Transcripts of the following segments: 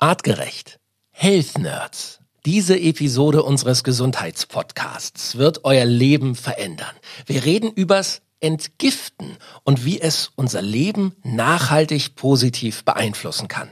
Artgerecht. Health Nerds. Diese Episode unseres Gesundheitspodcasts wird euer Leben verändern. Wir reden übers Entgiften und wie es unser Leben nachhaltig positiv beeinflussen kann.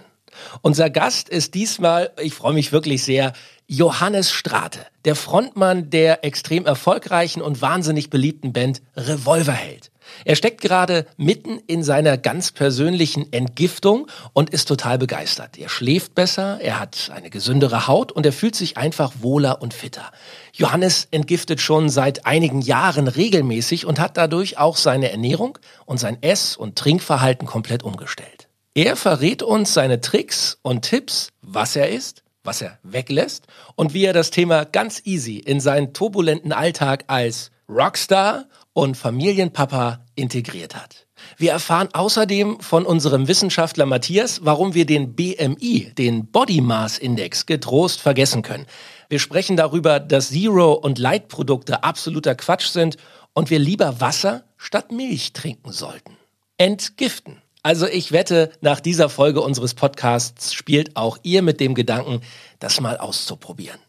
Unser Gast ist diesmal, ich freue mich wirklich sehr, Johannes Strate, der Frontmann der extrem erfolgreichen und wahnsinnig beliebten Band Revolverheld. Er steckt gerade mitten in seiner ganz persönlichen Entgiftung und ist total begeistert. Er schläft besser, er hat eine gesündere Haut und er fühlt sich einfach wohler und fitter. Johannes entgiftet schon seit einigen Jahren regelmäßig und hat dadurch auch seine Ernährung und sein Ess- und Trinkverhalten komplett umgestellt. Er verrät uns seine Tricks und Tipps, was er isst, was er weglässt und wie er das Thema ganz easy in seinen turbulenten Alltag als Rockstar und Familienpapa integriert hat. Wir erfahren außerdem von unserem Wissenschaftler Matthias, warum wir den BMI, den Body Mass Index, getrost vergessen können. Wir sprechen darüber, dass Zero- und Light-Produkte absoluter Quatsch sind und wir lieber Wasser statt Milch trinken sollten. Entgiften. Also ich wette, nach dieser Folge unseres Podcasts spielt auch ihr mit dem Gedanken, das mal auszuprobieren.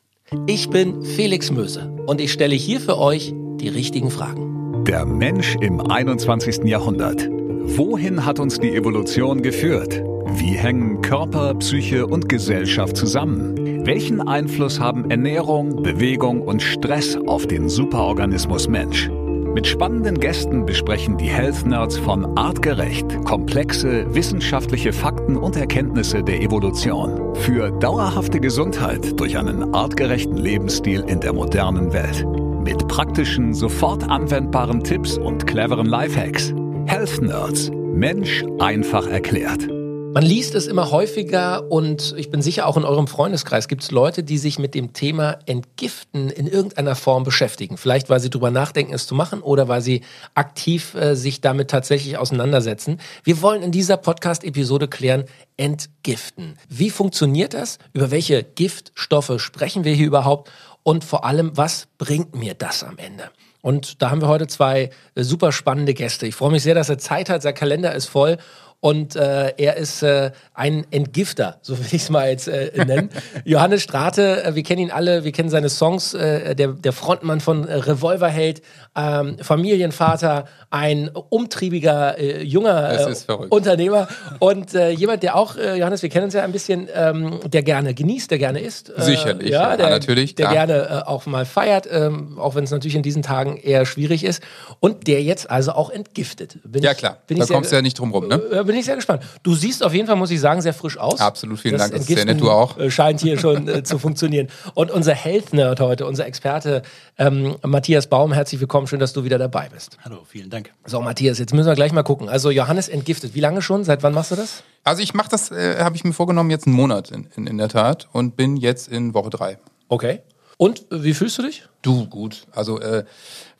Ich bin Felix Möse und ich stelle hier für euch die richtigen Fragen. Der Mensch im 21. Jahrhundert. Wohin hat uns die Evolution geführt? Wie hängen Körper, Psyche und Gesellschaft zusammen? Welchen Einfluss haben Ernährung, Bewegung und Stress auf den Superorganismus Mensch? Mit spannenden Gästen besprechen die Health Nerds von Artgerecht komplexe wissenschaftliche Fakten und Erkenntnisse der Evolution für dauerhafte Gesundheit durch einen artgerechten Lebensstil in der modernen Welt. Mit praktischen, sofort anwendbaren Tipps und cleveren Lifehacks. Health Nerds. Mensch einfach erklärt. Man liest es immer häufiger und ich bin sicher auch in eurem Freundeskreis gibt es Leute, die sich mit dem Thema Entgiften in irgendeiner Form beschäftigen. Vielleicht, weil sie drüber nachdenken, es zu machen oder weil sie aktiv äh, sich damit tatsächlich auseinandersetzen. Wir wollen in dieser Podcast-Episode klären, Entgiften. Wie funktioniert das? Über welche Giftstoffe sprechen wir hier überhaupt? Und vor allem, was bringt mir das am Ende? Und da haben wir heute zwei äh, super spannende Gäste. Ich freue mich sehr, dass er Zeit hat. Sein Kalender ist voll und äh, er ist äh, ein Entgifter, so will ich es mal jetzt äh, nennen. Johannes Strate, äh, wir kennen ihn alle, wir kennen seine Songs, äh, der, der Frontmann von äh, Revolverheld, ähm, Familienvater, ein umtriebiger junger Unternehmer und jemand, der auch, Johannes, wir kennen uns ja ein bisschen, ähm, der gerne genießt, der gerne isst. Sicherlich, ja, der, ja, natürlich. Der klar. gerne auch mal feiert, ähm, auch wenn es natürlich in diesen Tagen eher schwierig ist und der jetzt also auch entgiftet. Bin ja klar, bin da kommst du ja nicht drum rum, ne? Bin ich sehr gespannt. Du siehst auf jeden Fall, muss ich sagen, sehr frisch aus. Absolut, vielen das Dank. Das ist sehr nett, du auch. Äh, scheint hier schon äh, zu funktionieren. Und unser Health Nerd heute, unser Experte ähm, Matthias Baum, herzlich willkommen. Schön, dass du wieder dabei bist. Hallo, vielen Dank. So, Matthias, jetzt müssen wir gleich mal gucken. Also Johannes entgiftet. Wie lange schon? Seit wann machst du das? Also ich mache das, äh, habe ich mir vorgenommen, jetzt einen Monat in, in, in der Tat und bin jetzt in Woche drei. Okay. Und äh, wie fühlst du dich? Du, gut. Also, äh,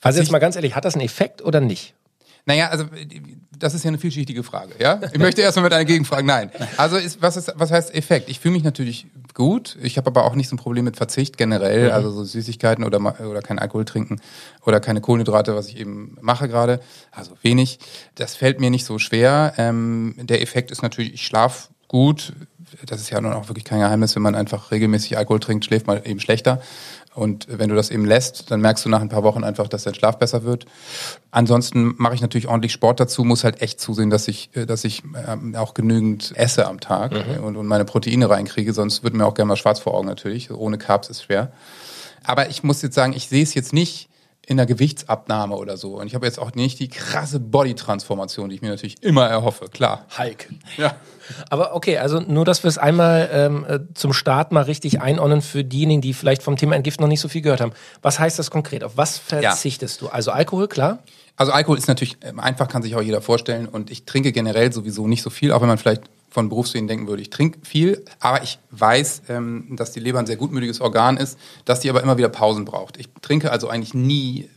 also jetzt mal ganz ehrlich, hat das einen Effekt oder nicht? Naja, also das ist ja eine vielschichtige Frage, ja? Ich möchte erstmal mit einer Gegenfrage. Nein. Also ist, was, ist, was heißt Effekt? Ich fühle mich natürlich gut. Ich habe aber auch nicht so ein Problem mit Verzicht generell, mhm. also so Süßigkeiten oder, oder kein Alkohol trinken oder keine Kohlenhydrate, was ich eben mache gerade. Also wenig. Das fällt mir nicht so schwer. Ähm, der Effekt ist natürlich, ich schlafe gut. Das ist ja nun auch wirklich kein Geheimnis, wenn man einfach regelmäßig Alkohol trinkt, schläft man eben schlechter. Und wenn du das eben lässt, dann merkst du nach ein paar Wochen einfach, dass dein Schlaf besser wird. Ansonsten mache ich natürlich ordentlich Sport dazu, muss halt echt zusehen, dass ich, äh, dass ich ähm, auch genügend esse am Tag mhm. und, und meine Proteine reinkriege, sonst wird mir auch gerne mal schwarz vor Augen natürlich. Ohne Carbs ist schwer. Aber ich muss jetzt sagen, ich sehe es jetzt nicht in der Gewichtsabnahme oder so. Und ich habe jetzt auch nicht die krasse Body-Transformation, die ich mir natürlich immer erhoffe, klar. Hulk. Ja. Aber okay, also nur, dass wir es einmal ähm, äh, zum Start mal richtig einordnen für diejenigen, die vielleicht vom Thema Entgift noch nicht so viel gehört haben. Was heißt das konkret? Auf was verzichtest ja. du? Also Alkohol, klar? Also Alkohol ist natürlich ähm, einfach, kann sich auch jeder vorstellen. Und ich trinke generell sowieso nicht so viel, auch wenn man vielleicht von Berufswegen denken würde. Ich trinke viel, aber ich weiß, ähm, dass die Leber ein sehr gutmütiges Organ ist, dass die aber immer wieder Pausen braucht. Ich trinke also eigentlich nie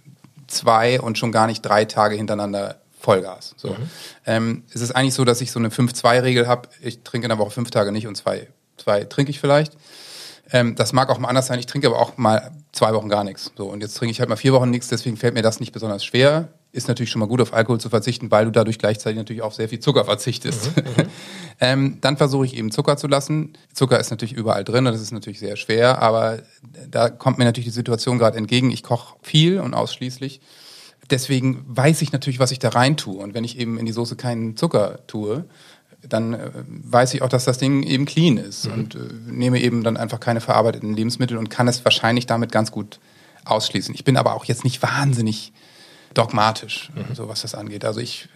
zwei und schon gar nicht drei Tage hintereinander Vollgas. So. Mhm. Ähm, es ist eigentlich so, dass ich so eine 5-2-Regel habe. Ich trinke in der Woche fünf Tage nicht und zwei, zwei trinke ich vielleicht. Ähm, das mag auch mal anders sein. Ich trinke aber auch mal zwei Wochen gar nichts. So, und jetzt trinke ich halt mal vier Wochen nichts, deswegen fällt mir das nicht besonders schwer. Ist natürlich schon mal gut, auf Alkohol zu verzichten, weil du dadurch gleichzeitig natürlich auf sehr viel Zucker verzichtest. Mhm, mhm. ähm, dann versuche ich eben Zucker zu lassen. Zucker ist natürlich überall drin und das ist natürlich sehr schwer, aber da kommt mir natürlich die Situation gerade entgegen. Ich koche viel und ausschließlich. Deswegen weiß ich natürlich, was ich da rein tue. Und wenn ich eben in die Soße keinen Zucker tue, dann äh, weiß ich auch, dass das Ding eben clean ist mhm. und äh, nehme eben dann einfach keine verarbeiteten Lebensmittel und kann es wahrscheinlich damit ganz gut ausschließen. Ich bin aber auch jetzt nicht wahnsinnig dogmatisch, mhm. so was das angeht. Also ich,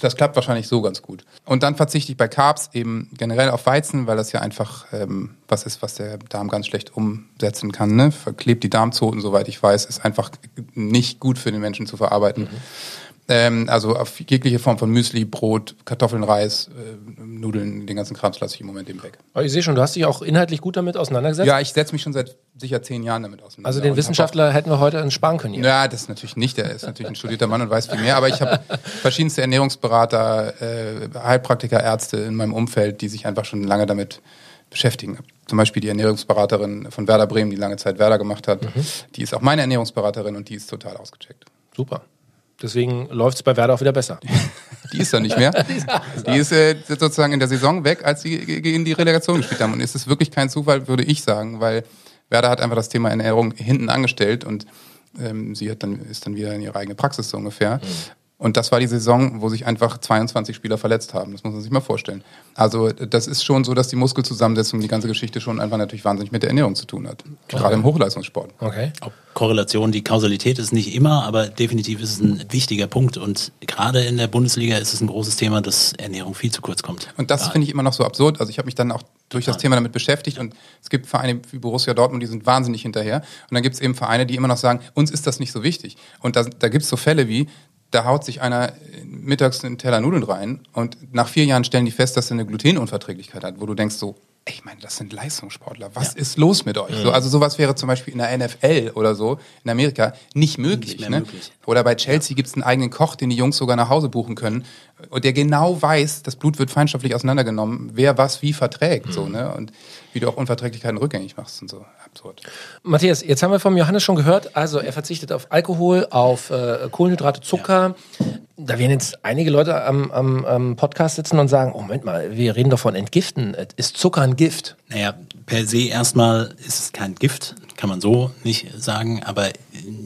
das klappt wahrscheinlich so ganz gut. Und dann verzichte ich bei Carbs eben generell auf Weizen, weil das ja einfach ähm, was ist, was der Darm ganz schlecht umsetzen kann. Ne? Verklebt die Darmzoten, soweit ich weiß, ist einfach nicht gut für den Menschen zu verarbeiten. Mhm. Ähm, also auf jegliche Form von Müsli, Brot, Kartoffeln, Reis, äh, Nudeln, den ganzen Krams lasse ich im Moment eben weg. Aber ich sehe schon, du hast dich auch inhaltlich gut damit auseinandergesetzt. Ja, ich setze mich schon seit sicher zehn Jahren damit auseinander. Also den Wissenschaftler auch, hätten wir heute sparen können. Hier. Ja, das ist natürlich nicht. Der ist natürlich ein studierter Mann und weiß viel mehr. Aber ich habe verschiedenste Ernährungsberater, äh, Heilpraktiker, Ärzte in meinem Umfeld, die sich einfach schon lange damit beschäftigen. Zum Beispiel die Ernährungsberaterin von Werder Bremen, die lange Zeit Werder gemacht hat. Mhm. Die ist auch meine Ernährungsberaterin und die ist total ausgecheckt. Super. Deswegen läuft es bei Werder auch wieder besser. Die ist da nicht mehr. die ist äh, sozusagen in der Saison weg, als sie gegen die Relegation gespielt haben. Und es ist wirklich kein Zufall, würde ich sagen, weil Werder hat einfach das Thema Ernährung hinten angestellt und ähm, sie hat dann, ist dann wieder in ihre eigene Praxis so ungefähr. Mhm. Und das war die Saison, wo sich einfach 22 Spieler verletzt haben. Das muss man sich mal vorstellen. Also das ist schon so, dass die Muskelzusammensetzung, die ganze Geschichte schon einfach natürlich wahnsinnig mit der Ernährung zu tun hat. Gerade okay. im Hochleistungssport. Okay. Ob Korrelation, die Kausalität ist nicht immer, aber definitiv ist es ein wichtiger Punkt. Und gerade in der Bundesliga ist es ein großes Thema, dass Ernährung viel zu kurz kommt. Und das finde ich immer noch so absurd. Also ich habe mich dann auch durch das Thema damit beschäftigt und es gibt Vereine wie Borussia Dortmund, die sind wahnsinnig hinterher. Und dann gibt es eben Vereine, die immer noch sagen, uns ist das nicht so wichtig. Und da, da gibt es so Fälle wie, da haut sich einer mittags einen Teller Nudeln rein und nach vier Jahren stellen die fest, dass er eine Glutenunverträglichkeit hat, wo du denkst so, ich meine, das sind Leistungssportler. Was ja. ist los mit euch? Mhm. So, also sowas wäre zum Beispiel in der NFL oder so in Amerika nicht möglich. Nicht ne? möglich. Oder bei Chelsea gibt es einen eigenen Koch, den die Jungs sogar nach Hause buchen können und der genau weiß, das Blut wird feinstofflich auseinandergenommen, wer was wie verträgt. Mhm. So, ne? Und wie du auch Unverträglichkeiten rückgängig machst und so. Absurd. Matthias, jetzt haben wir vom Johannes schon gehört, also er verzichtet auf Alkohol, auf äh, Kohlenhydrate, Zucker. Ja. Da werden jetzt einige Leute am, am, am, Podcast sitzen und sagen, oh, Moment mal, wir reden doch von Entgiften. Ist Zucker ein Gift? Naja, per se erstmal ist es kein Gift kann man so nicht sagen, aber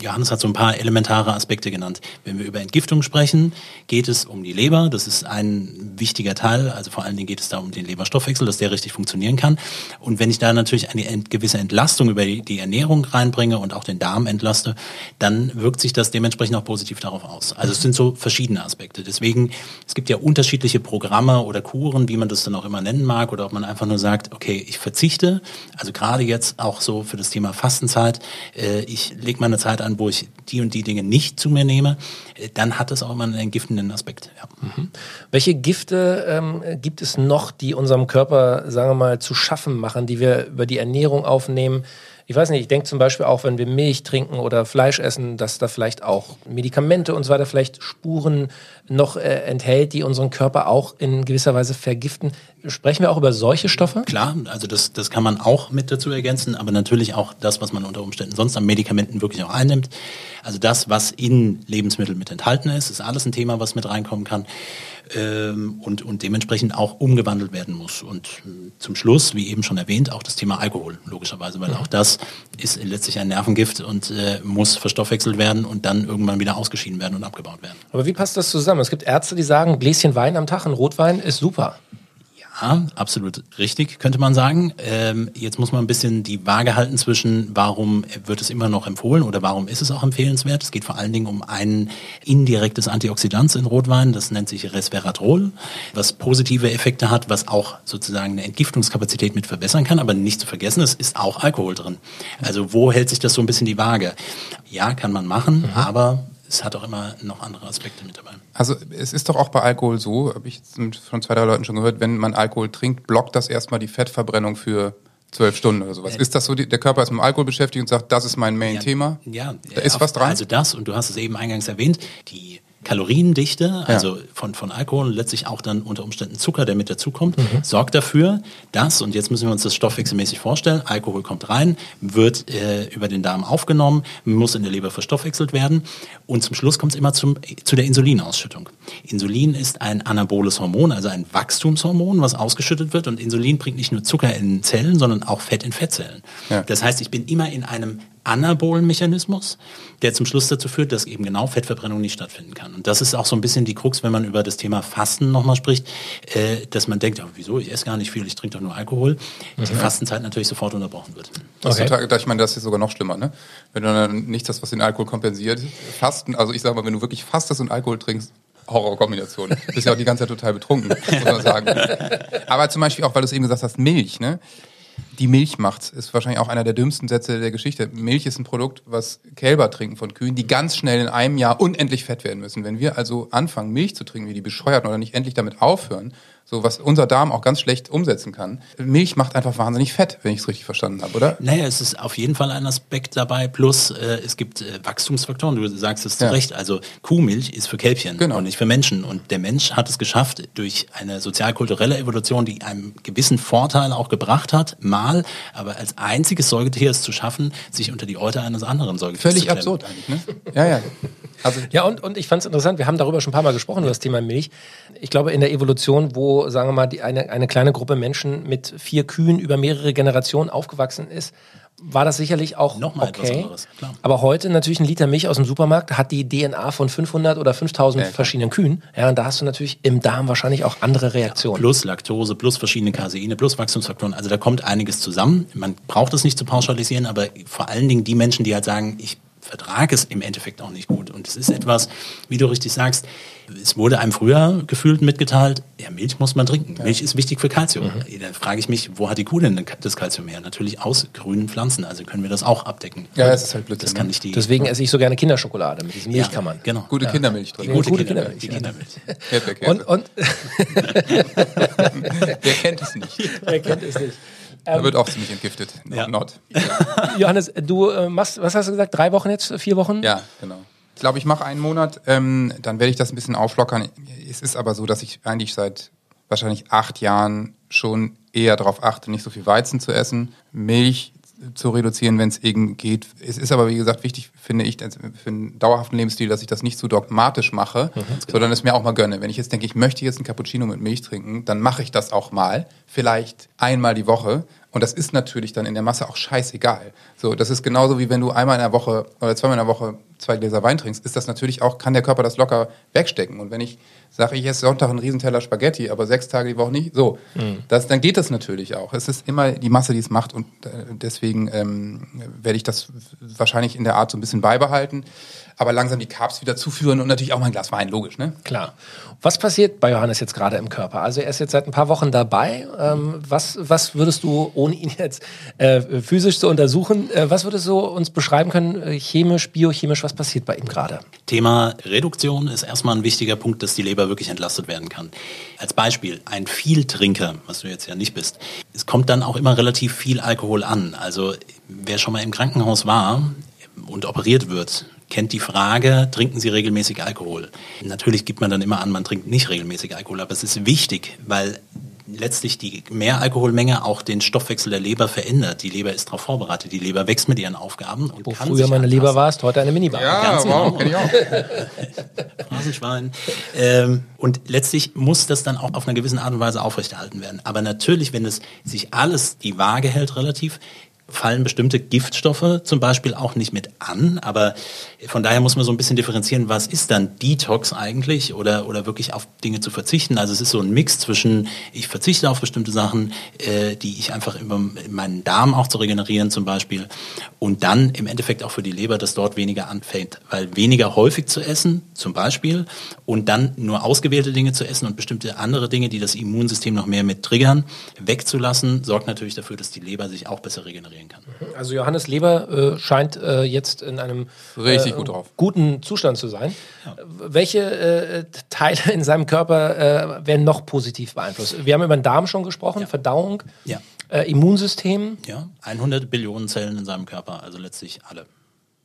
Johannes hat so ein paar elementare Aspekte genannt. Wenn wir über Entgiftung sprechen, geht es um die Leber, das ist ein wichtiger Teil, also vor allen Dingen geht es da um den Leberstoffwechsel, dass der richtig funktionieren kann. Und wenn ich da natürlich eine gewisse Entlastung über die Ernährung reinbringe und auch den Darm entlaste, dann wirkt sich das dementsprechend auch positiv darauf aus. Also es sind so verschiedene Aspekte. Deswegen, es gibt ja unterschiedliche Programme oder Kuren, wie man das dann auch immer nennen mag, oder ob man einfach nur sagt, okay, ich verzichte, also gerade jetzt auch so für das Thema Fastenzeit, äh, ich lege meine Zeit an, wo ich die und die Dinge nicht zu mir nehme, äh, dann hat es auch immer einen entgiftenden Aspekt. Ja. Mhm. Welche Gifte ähm, gibt es noch, die unserem Körper, sagen wir mal, zu schaffen machen, die wir über die Ernährung aufnehmen? Ich weiß nicht, ich denke zum Beispiel auch, wenn wir Milch trinken oder Fleisch essen, dass da vielleicht auch Medikamente und so weiter vielleicht Spuren noch äh, enthält, die unseren Körper auch in gewisser Weise vergiften. Sprechen wir auch über solche Stoffe? Klar, also das, das kann man auch mit dazu ergänzen, aber natürlich auch das, was man unter Umständen sonst an Medikamenten wirklich auch einnimmt. Also das, was in Lebensmitteln mit enthalten ist, ist alles ein Thema, was mit reinkommen kann ähm, und, und dementsprechend auch umgewandelt werden muss. Und äh, zum Schluss, wie eben schon erwähnt, auch das Thema Alkohol, logischerweise, weil auch das ist letztlich ein Nervengift und äh, muss verstoffwechselt werden und dann irgendwann wieder ausgeschieden werden und abgebaut werden. Aber wie passt das zusammen? Es gibt Ärzte, die sagen, Gläschen Wein am Tag, ein Rotwein ist super. Ja, absolut richtig, könnte man sagen. Ähm, jetzt muss man ein bisschen die Waage halten zwischen, warum wird es immer noch empfohlen oder warum ist es auch empfehlenswert. Es geht vor allen Dingen um ein indirektes Antioxidant in Rotwein, das nennt sich Resveratrol, was positive Effekte hat, was auch sozusagen eine Entgiftungskapazität mit verbessern kann, aber nicht zu vergessen, es ist auch Alkohol drin. Also wo hält sich das so ein bisschen die Waage? Ja, kann man machen, mhm. aber es hat auch immer noch andere Aspekte mit dabei. Also es ist doch auch bei Alkohol so, habe ich von zwei, drei Leuten schon gehört, wenn man Alkohol trinkt, blockt das erstmal die Fettverbrennung für zwölf Stunden oder sowas. Ja. Ist das so, der Körper ist mit dem Alkohol beschäftigt und sagt, das ist mein Main-Thema? Ja, da ist was dran. Also das, und du hast es eben eingangs erwähnt, die Kaloriendichte, also von, von Alkohol und letztlich auch dann unter Umständen Zucker, der mit dazukommt, sorgt dafür, dass, und jetzt müssen wir uns das stoffwechselmäßig vorstellen, Alkohol kommt rein, wird äh, über den Darm aufgenommen, muss in der Leber verstoffwechselt werden und zum Schluss kommt es immer zum, zu der Insulinausschüttung. Insulin ist ein anaboles Hormon, also ein Wachstumshormon, was ausgeschüttet wird und Insulin bringt nicht nur Zucker in Zellen, sondern auch Fett in Fettzellen. Ja. Das heißt, ich bin immer in einem anabolen Mechanismus, der zum Schluss dazu führt, dass eben genau Fettverbrennung nicht stattfinden kann. Und das ist auch so ein bisschen die Krux, wenn man über das Thema Fasten nochmal spricht, äh, dass man denkt, ja, wieso, ich esse gar nicht viel, ich trinke doch nur Alkohol. Die Fastenzeit natürlich sofort unterbrochen wird. Das Okay. ist total, ich meine, das ist sogar noch schlimmer, ne? Wenn du dann nicht das, was den Alkohol kompensiert, fasten, also ich sag mal, wenn du wirklich fastest und Alkohol trinkst, Horrorkombination. Du bist ja auch die ganze Zeit total betrunken, muss man sagen. Aber zum Beispiel auch, weil du es eben gesagt hast, Milch, ne? Die Milch macht's, ist wahrscheinlich auch einer der dümmsten Sätze der Geschichte. Milch ist ein Produkt, was Kälber trinken von Kühen, die ganz schnell in einem Jahr unendlich fett werden müssen. Wenn wir also anfangen, Milch zu trinken, wie die Bescheuerten, oder nicht endlich damit aufhören, so was unser Darm auch ganz schlecht umsetzen kann. Milch macht einfach wahnsinnig fett, wenn ich es richtig verstanden habe, oder? Naja, es ist auf jeden Fall ein Aspekt dabei, plus äh, es gibt äh, Wachstumsfaktoren, du sagst es zu Ja. Recht, also Kuhmilch ist für Kälbchen Genau. und nicht für Menschen und der Mensch hat es geschafft, durch eine sozialkulturelle Evolution, die einem gewissen Vorteil auch gebracht hat, mal, aber als einziges Säugetier es zu schaffen, sich unter die Euter eines anderen Säugetiers Völlig zu klemmen. absurd eigentlich, ne? Ja, ja. Also, Ja, und, und ich fand es interessant, wir haben darüber schon ein paar Mal gesprochen, über das Thema Milch. Ich glaube, in der Evolution, wo, sagen wir mal, die, eine, eine kleine Gruppe Menschen mit vier Kühen über mehrere Generationen aufgewachsen ist, war das sicherlich auch Nochmal etwas okay. anderes, klar. Aber heute natürlich ein Liter Milch aus dem Supermarkt hat die DNA von 500 oder 5000 Ja, verschiedenen Kühen. Ja, und da hast du natürlich im Darm wahrscheinlich auch andere Reaktionen. Plus Laktose, plus verschiedene Caseine, plus Wachstumsfaktoren. Also da kommt einiges zusammen. Man braucht es nicht zu pauschalisieren, aber vor allen Dingen die Menschen, die halt sagen, ich vertrage es im Endeffekt auch nicht gut. Und es ist etwas, wie du richtig sagst, es wurde einem früher gefühlt mitgeteilt, ja, Milch muss man trinken. Milch ist wichtig für Kalzium. Mhm. Da frage ich mich, wo hat die Kuh denn das Kalzium her? Natürlich aus grünen Pflanzen. Also können wir das auch abdecken. Ja, es ist halt Blödsinn, Das kann ne? nicht die Deswegen esse ich so gerne Kinderschokolade mit diesem ja, Milchkammern. Genau. gute Kindermilch Die drin. gute, Gute Kindermilch. Kindermilch, Die ja. Kindermilch. Erdbeerkäse. Und, und Wer kennt es nicht? wer kennt es nicht? Da wird auch ziemlich entgiftet. Ja. Not. Johannes, du äh, machst, was hast du gesagt, drei Wochen jetzt, vier Wochen? Ja, genau. Ich glaube, ich mache einen Monat, ähm, dann werde ich das ein bisschen auflockern. Es ist aber so, dass ich eigentlich seit wahrscheinlich acht Jahren schon eher darauf achte, nicht so viel Weizen zu essen, Milch zu reduzieren, wenn es eben geht. Es ist aber, wie gesagt, wichtig, finde ich, für einen dauerhaften Lebensstil, dass ich das nicht zu dogmatisch mache, sondern es mir auch mal gönne. Wenn ich jetzt denke, ich möchte jetzt einen Cappuccino mit Milch trinken, dann mache ich das auch mal, vielleicht einmal die Woche. Und das ist natürlich dann in der Masse auch scheißegal. So, das ist genauso wie wenn du einmal in der Woche oder zweimal in der Woche zwei Gläser Wein trinkst, ist das natürlich auch, kann der Körper das locker wegstecken. Und wenn ich sage, ich esse Sonntag einen Riesenteller Spaghetti, aber sechs Tage die Woche nicht, so, das, dann geht das natürlich auch. Es ist immer die Masse, die es macht und äh, deswegen ähm, werde ich das wahrscheinlich in der Art so ein bisschen beibehalten, aber langsam die Carbs wieder zuführen und natürlich auch mal ein Glas Wein, logisch, ne? Klar. Was passiert bei Johannes jetzt gerade im Körper? Also er ist jetzt seit ein paar Wochen dabei. Ähm, was, was würdest du, ohne ihn jetzt äh, physisch zu untersuchen, äh, was würdest du uns beschreiben können, äh, chemisch, biochemisch, was passiert bei ihm gerade? Thema Reduktion ist erstmal ein wichtiger Punkt, dass die Leber wirklich entlastet werden kann. Als Beispiel, ein Vieltrinker, was du jetzt ja nicht bist, es kommt dann auch immer relativ viel Alkohol an. Also wer schon mal im Krankenhaus war und operiert wird, kennt die Frage, trinken Sie regelmäßig Alkohol? Natürlich gibt man dann immer an, man trinkt nicht regelmäßig Alkohol, aber es ist wichtig, weil letztlich die Mehralkoholmenge auch den Stoffwechsel der Leber verändert. Die Leber ist darauf vorbereitet. Die Leber wächst mit ihren Aufgaben und Wo kann früher meine Leber anpassen. warst, heute eine Minibar. ganz genau. kenn ich auch. Phrasenschwein. Ähm, und letztlich muss das dann auch auf einer gewissen Art und Weise aufrechterhalten werden. Aber natürlich, wenn es sich alles die Waage hält relativ, fallen bestimmte Giftstoffe zum Beispiel auch nicht mit an. Aber von daher muss man so ein bisschen differenzieren, was ist dann Detox eigentlich oder, oder wirklich auf Dinge zu verzichten. Also es ist so ein Mix zwischen, ich verzichte auf bestimmte Sachen, äh, die ich einfach über meinen Darm auch zu regenerieren zum Beispiel. Und dann im Endeffekt auch für die Leber, dass dort weniger anfängt. Weil weniger häufig zu essen zum Beispiel und dann nur ausgewählte Dinge zu essen und bestimmte andere Dinge, die das Immunsystem noch mehr mit triggern, wegzulassen, sorgt natürlich dafür, dass die Leber sich auch besser regenerieren kann. Also Johannes Leber äh, scheint äh, jetzt in einem Richtig äh, gut drauf. guten Zustand zu sein. Äh, Welche äh, Teile in seinem Körper äh, werden noch positiv beeinflusst? Wir haben über den Darm schon gesprochen, Verdauung, Ja. äh, Immunsystem. Ja, 100 Billionen Zellen in seinem Körper, also letztlich alle.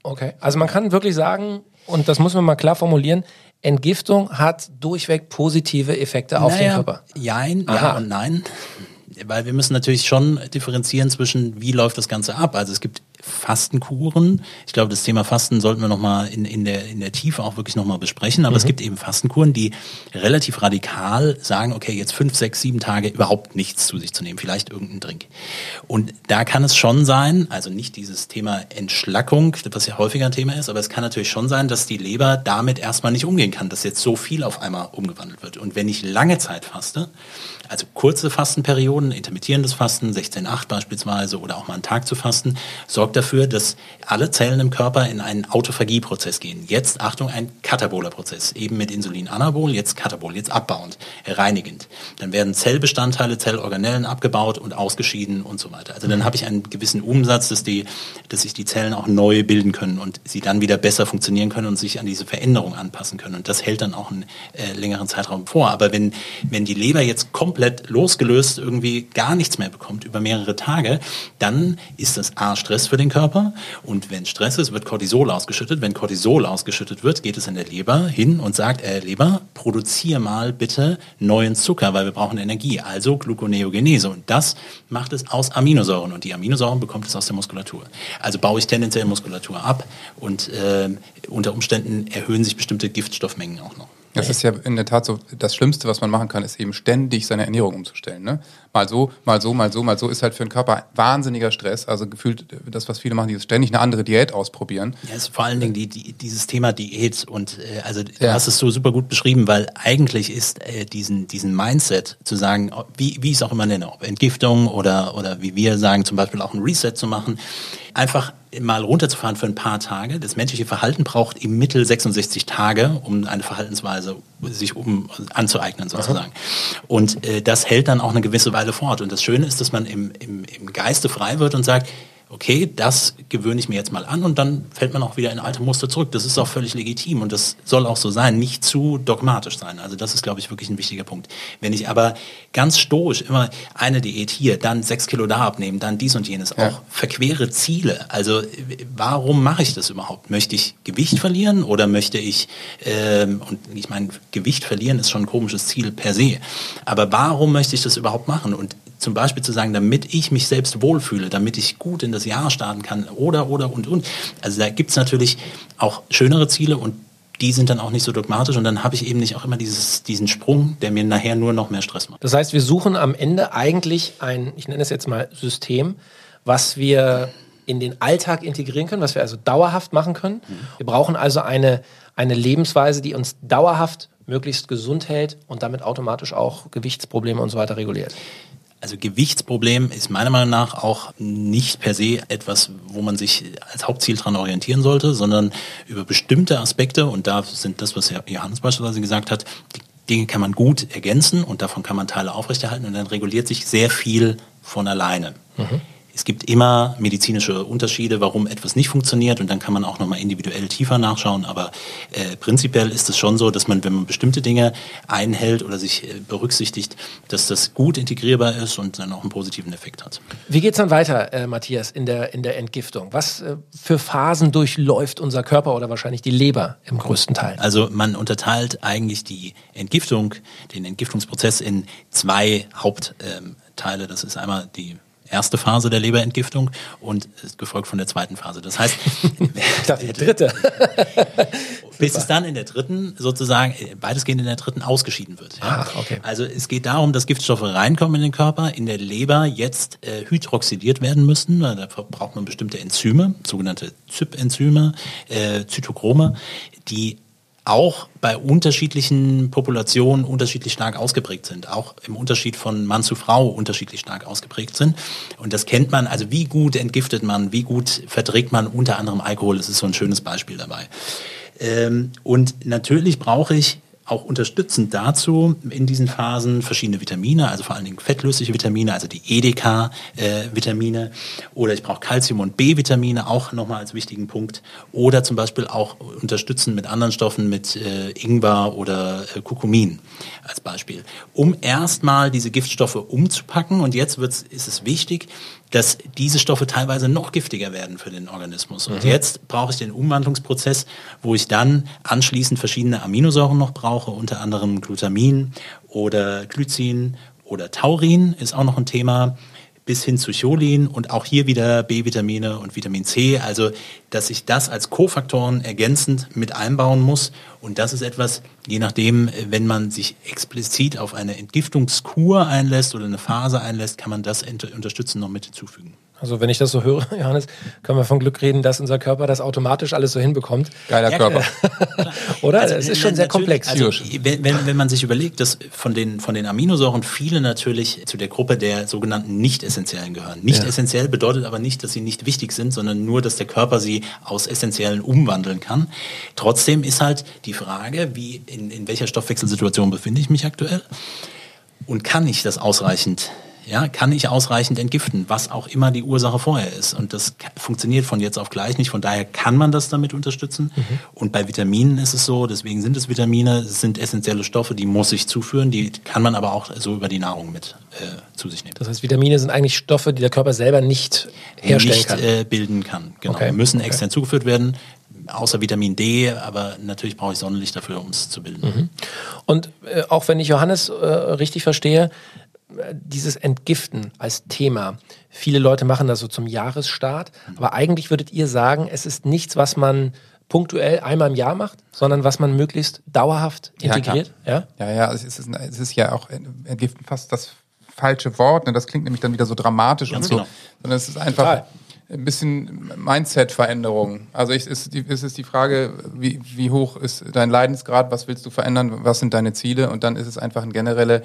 Okay. Also man kann wirklich sagen, und das muss man mal klar formulieren, Entgiftung hat durchweg positive Effekte auf naja, den Körper. Jein, Aha. ja und nein. Weil wir müssen natürlich schon differenzieren zwischen, wie läuft das Ganze ab. Also es gibt Fastenkuren. Ich glaube, das Thema Fasten sollten wir nochmal in, in, der, in der Tiefe auch wirklich nochmal besprechen. Aber mhm. es gibt eben Fastenkuren, die relativ radikal sagen, okay, jetzt fünf, sechs, sieben Tage überhaupt nichts zu sich zu nehmen, vielleicht irgendeinen Drink. Und da kann es schon sein, also nicht dieses Thema Entschlackung, was ja häufiger ein Thema ist, aber es kann natürlich schon sein, dass die Leber damit erstmal nicht umgehen kann, dass jetzt so viel auf einmal umgewandelt wird. Und wenn ich lange Zeit faste, also kurze Fastenperioden, intermittierendes Fasten, 16-8 beispielsweise oder auch mal einen Tag zu fasten, sorgt dafür, dass alle Zellen im Körper in einen Autophagieprozess gehen. Jetzt, Achtung, ein kataboler Prozess, eben mit Insulin anabol, jetzt katabol, jetzt abbauend, reinigend. Dann werden Zellbestandteile, Zellorganellen abgebaut und ausgeschieden und so weiter. Also dann habe ich einen gewissen Umsatz, dass, die, dass sich die Zellen auch neu bilden können und sie dann wieder besser funktionieren können und sich an diese Veränderung anpassen können. Und das hält dann auch einen äh, längeren Zeitraum vor. Aber wenn, wenn die Leber jetzt komplett komplett losgelöst irgendwie gar nichts mehr bekommt über mehrere Tage, dann ist das A Stress für den Körper und wenn Stress ist, wird Cortisol ausgeschüttet. Wenn Cortisol ausgeschüttet wird, geht es in der Leber hin und sagt, äh, Leber, produziere mal bitte neuen Zucker, weil wir brauchen Energie, also Gluconeogenese und das macht es aus Aminosäuren und die Aminosäuren bekommt es aus der Muskulatur. Also baue ich tendenziell Muskulatur ab und äh, unter Umständen erhöhen sich bestimmte Giftstoffmengen auch noch. Das ist ja in der Tat so, das Schlimmste, was man machen kann, ist eben ständig seine Ernährung umzustellen. Ne? Mal so, mal so, mal so, mal so ist halt für den Körper wahnsinniger Stress. Also gefühlt das, was viele machen, dieses ständig eine andere Diät ausprobieren. Ja, ist vor allen Dingen die, die, dieses Thema Diät und äh, also du ja. hast es so super gut beschrieben, weil eigentlich ist äh, diesen, diesen Mindset zu sagen, wie, wie ich es auch immer nenne, ob Entgiftung oder, oder wie wir sagen, zum Beispiel auch ein Reset zu machen, einfach mal runterzufahren für ein paar Tage. Das menschliche Verhalten braucht im Mittel 66 Tage, um eine Verhaltensweise sich um anzueignen sozusagen. Aha. Und äh, das hält dann auch eine gewisse Weile fort. Und das Schöne ist, dass man im, im, im Geiste frei wird und sagt, okay, das gewöhne ich mir jetzt mal an und dann fällt man auch wieder in alte Muster zurück. Das ist auch völlig legitim und das soll auch so sein, nicht zu dogmatisch sein. Also das ist, glaube ich, wirklich ein wichtiger Punkt. Wenn ich aber ganz stoisch immer eine Diät hier, dann sechs Kilo da abnehmen, dann dies und jenes, ja. auch verquere Ziele. Also warum mache ich das überhaupt? Möchte ich Gewicht verlieren oder möchte ich, ähm, und ich meine, Gewicht verlieren ist schon ein komisches Ziel per se, aber warum möchte ich das überhaupt machen? Und zum Beispiel zu sagen, damit ich mich selbst wohlfühle, damit ich gut in das Jahr starten kann oder, oder, und, und. Also da gibt's natürlich auch schönere Ziele und die sind dann auch nicht so dogmatisch und dann habe ich eben nicht auch immer dieses, diesen Sprung, der mir nachher nur noch mehr Stress macht. Das heißt, wir suchen am Ende eigentlich ein, ich nenne es jetzt mal System, was wir in den Alltag integrieren können, was wir also dauerhaft machen können. Mhm. Wir brauchen also eine, eine Lebensweise, die uns dauerhaft möglichst gesund hält und damit automatisch auch Gewichtsprobleme und so weiter reguliert. Also Gewichtsproblem ist meiner Meinung nach auch nicht per se etwas, wo man sich als Hauptziel dran orientieren sollte, sondern über bestimmte Aspekte und da sind das, was Johannes beispielsweise gesagt hat, die Dinge kann man gut ergänzen und davon kann man Teile aufrechterhalten und dann reguliert sich sehr viel von alleine. Mhm. Es gibt immer medizinische Unterschiede, warum etwas nicht funktioniert und dann kann man auch nochmal individuell tiefer nachschauen. Aber äh, prinzipiell ist es schon so, dass man, wenn man bestimmte Dinge einhält oder sich äh, berücksichtigt, dass das gut integrierbar ist und dann auch einen positiven Effekt hat. Wie geht's dann weiter, äh, Matthias, in der, in der Entgiftung? Was äh, für Phasen durchläuft unser Körper oder wahrscheinlich die Leber im größten Teil? Also man unterteilt eigentlich die Entgiftung, den Entgiftungsprozess in zwei Hauptteile. das ist einmal die erste Phase der Leberentgiftung und ist gefolgt von der zweiten Phase. Das heißt, ich dachte die dritte. bis es dann in der dritten sozusagen weitestgehend in der dritten ausgeschieden wird. Ja? Ach, okay. Also es geht darum, dass Giftstoffe reinkommen in den Körper, in der Leber jetzt äh, hydroxydiert werden müssen. Da braucht man bestimmte Enzyme, sogenannte ZYP-Enzyme, äh, Zytochrome, die auch bei unterschiedlichen Populationen unterschiedlich stark ausgeprägt sind, auch im Unterschied von Mann zu Frau unterschiedlich stark ausgeprägt sind. Und das kennt man, also wie gut entgiftet man, wie gut verträgt man unter anderem Alkohol, das ist so ein schönes Beispiel dabei. Ähm, und natürlich brauche ich auch unterstützend dazu in diesen Phasen verschiedene Vitamine, also vor allen Dingen fettlösliche Vitamine, also die EDK-Vitamine. Äh, oder ich brauche Calcium und B-Vitamine auch nochmal als wichtigen Punkt. Oder zum Beispiel auch unterstützen mit anderen Stoffen, mit äh, Ingwer oder äh, Kurkumin als Beispiel. Um erstmal diese Giftstoffe umzupacken. Und jetzt wird's, ist es wichtig, dass diese Stoffe teilweise noch giftiger werden für den Organismus. Und mhm. jetzt brauche ich den Umwandlungsprozess, wo ich dann anschließend verschiedene Aminosäuren noch brauche, unter anderem Glutamin oder Glycin oder Taurin ist auch noch ein Thema bis hin zu Cholin und auch hier wieder B-Vitamine und Vitamin C. Also, dass ich das als Kofaktoren ergänzend mit einbauen muss. Und das ist etwas, je nachdem, wenn man sich explizit auf eine Entgiftungskur einlässt oder eine Phase einlässt, kann man das unterstützen noch mit hinzufügen. Also wenn ich das so höre, Johannes, können wir von Glück reden, dass unser Körper das automatisch alles so hinbekommt. Geiler Körper. Oder? Also, es ist schon sehr komplex. Also, wenn, wenn, wenn man sich überlegt, dass von den, von den Aminosäuren viele natürlich zu der Gruppe der sogenannten nicht-essentiellen gehören. Nicht ja. essentiell bedeutet aber nicht, dass sie nicht wichtig sind, sondern nur, dass der Körper sie aus essentiellen umwandeln kann. Trotzdem ist halt die Frage, wie, in, in welcher Stoffwechselsituation befinde ich mich aktuell? Und kann ich das ausreichend ja, kann ich ausreichend entgiften, was auch immer die Ursache vorher ist. Und das funktioniert von jetzt auf gleich nicht. Von daher kann man das damit unterstützen. Mhm. Und bei Vitaminen ist es so, deswegen sind es Vitamine, es sind essentielle Stoffe, die muss ich zuführen, die kann man aber auch so über die Nahrung mit äh, zu sich nehmen. Das heißt, Vitamine sind eigentlich Stoffe, die der Körper selber nicht herstellen nicht, kann. Äh, bilden kann. Genau. Okay. Müssen okay. extern zugeführt werden außer Vitamin D, aber natürlich brauche ich Sonnenlicht dafür, um es zu bilden. Mhm. Und äh, auch wenn ich Johannes äh, richtig verstehe, dieses Entgiften als Thema. Viele Leute machen das so zum Jahresstart, aber eigentlich würdet ihr sagen, es ist nichts, was man punktuell einmal im Jahr macht, sondern was man möglichst dauerhaft integriert. Ja, ja, ja, ja es, ist, es ist ja auch Entgiften fast das falsche Wort, ne? das klingt nämlich dann wieder so dramatisch Ganz und so, genau. sondern es ist einfach Total. ein bisschen Mindset-Veränderung. Also ich, ist, es ist die Frage, wie, wie hoch ist dein Leidensgrad, was willst du verändern, was sind deine Ziele und dann ist es einfach ein generelle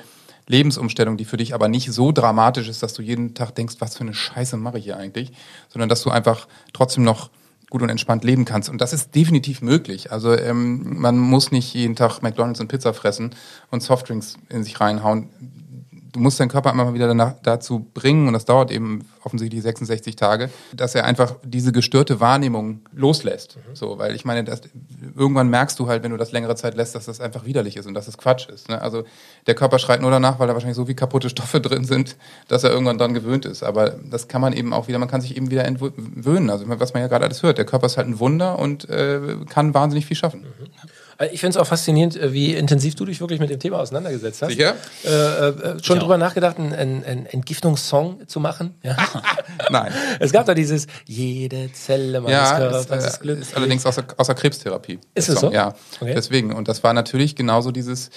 Lebensumstellung, die für dich aber nicht so dramatisch ist, dass du jeden Tag denkst, was für eine Scheiße mache ich hier eigentlich, sondern dass du einfach trotzdem noch gut und entspannt leben kannst. Und das ist definitiv möglich. Also ähm, man muss nicht jeden Tag McDonalds und Pizza fressen und Softdrinks in sich reinhauen du musst deinen Körper immer mal wieder danach, dazu bringen, und das dauert eben offensichtlich 66 Tage, dass er einfach diese gestörte Wahrnehmung loslässt. Mhm. So, weil ich meine, das, irgendwann merkst du halt, wenn du das längere Zeit lässt, dass das einfach widerlich ist und dass es das Quatsch ist. Ne? Also der Körper schreit nur danach, weil da wahrscheinlich so viel kaputte Stoffe drin sind, dass er irgendwann dran gewöhnt ist. Aber das kann man eben auch wieder, man kann sich eben wieder entwöhnen. Also was man ja gerade alles hört, der Körper ist halt ein Wunder und äh, kann wahnsinnig viel schaffen. Mhm. Äh, ich finde es auch faszinierend, äh, wie intensiv du dich wirklich mit dem Thema auseinandergesetzt hast. Sicher? Äh, äh, schon ja. drüber nachgedacht, einen, einen Entgiftungssong zu machen? Ja. Nein. Es gab da dieses Jede Zelle meines ja, Körpers ist, ist Glück. Ist allerdings aus der, aus der Krebstherapie. Ist es so? Ja. Okay. Deswegen. Und das war natürlich genauso dieses,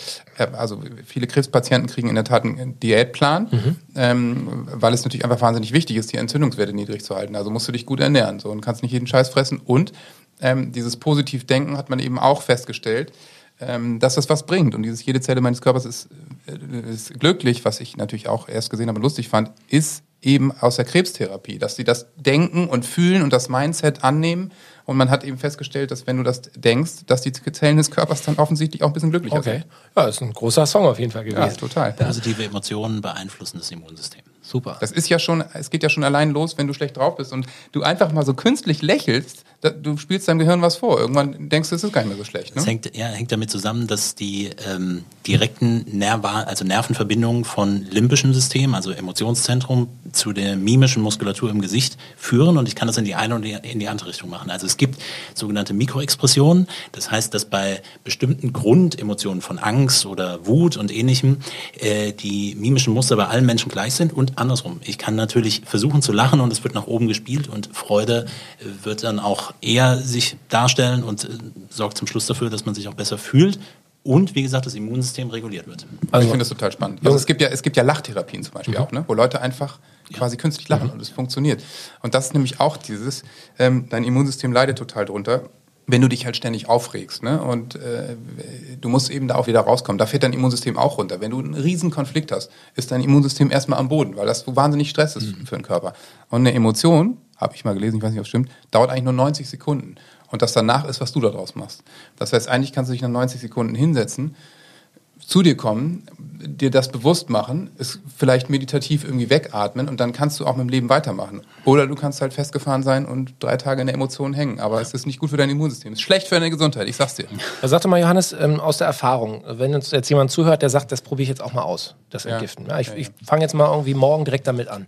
also viele Krebspatienten kriegen in der Tat einen Diätplan, mhm. ähm, weil es natürlich einfach wahnsinnig wichtig ist, die Entzündungswerte niedrig zu halten. Also musst du dich gut ernähren so und kannst nicht jeden Scheiß fressen. Und ähm, dieses Positivdenken hat man eben auch festgestellt, ähm, dass das was bringt. Und dieses jede Zelle meines Körpers ist, äh, ist glücklich, was ich natürlich auch erst gesehen habe und lustig fand, ist eben aus der Krebstherapie, dass sie das denken und fühlen und das Mindset annehmen. Und man hat eben festgestellt, dass wenn du das denkst, dass die Zellen des Körpers dann offensichtlich auch ein bisschen glücklicher okay. sind. Ja, ist ein großer Song auf jeden Fall gewesen. Ja, total. Positive Emotionen beeinflussen das Immunsystem. Super. Das ist ja schon, es geht ja schon allein los, wenn du schlecht drauf bist und du einfach mal so künstlich lächelst, du spielst deinem Gehirn was vor. Irgendwann denkst du, es ist gar nicht mehr so schlecht. Ne? Das hängt, ja, hängt damit zusammen, dass die ähm, direkten Nerva, also Nervenverbindungen von limbischem System, also Emotionszentrum, zu der mimischen Muskulatur im Gesicht führen und ich kann das in die eine und in die andere Richtung machen. Also es gibt sogenannte Mikroexpressionen. Das heißt, dass bei bestimmten Grundemotionen von Angst oder Wut und ähnlichem äh, die mimischen Muster bei allen Menschen gleich sind und andersrum. Ich kann natürlich versuchen zu lachen und es wird nach oben gespielt und Freude äh, wird dann auch eher sich darstellen und äh, sorgt zum Schluss dafür, dass man sich auch besser fühlt und wie gesagt das Immunsystem reguliert wird. Also ich finde das total spannend. Also es gibt ja es gibt ja Lachtherapien zum Beispiel mhm. auch, ne? wo Leute einfach quasi ja. künstlich lachen mhm. und es funktioniert. Und das ist nämlich auch dieses, ähm, dein Immunsystem leidet total drunter wenn du dich halt ständig aufregst. Ne? Und äh, du musst eben da auch wieder rauskommen. Da fährt dein Immunsystem auch runter. Wenn du einen riesen Konflikt hast, ist dein Immunsystem erstmal am Boden, weil das so wahnsinnig Stress ist mhm. für den Körper. Und eine Emotion habe ich mal gelesen, ich weiß nicht, ob es stimmt, dauert eigentlich nur 90 Sekunden. Und das danach ist, was du daraus machst. Das heißt, eigentlich kannst du dich nach 90 Sekunden hinsetzen, zu dir kommen, dir das bewusst machen, es vielleicht meditativ irgendwie wegatmen und dann kannst du auch mit dem Leben weitermachen. Oder du kannst halt festgefahren sein und drei Tage in der Emotion hängen. Aber es ist nicht gut für dein Immunsystem. Es ist schlecht für deine Gesundheit, ich sag's dir. Sagte mal Johannes, ähm, aus der Erfahrung, wenn uns jetzt jemand zuhört, der sagt, das probiere ich jetzt auch mal aus, das Entgiften. Ja, ich ich fange jetzt mal irgendwie morgen direkt damit an.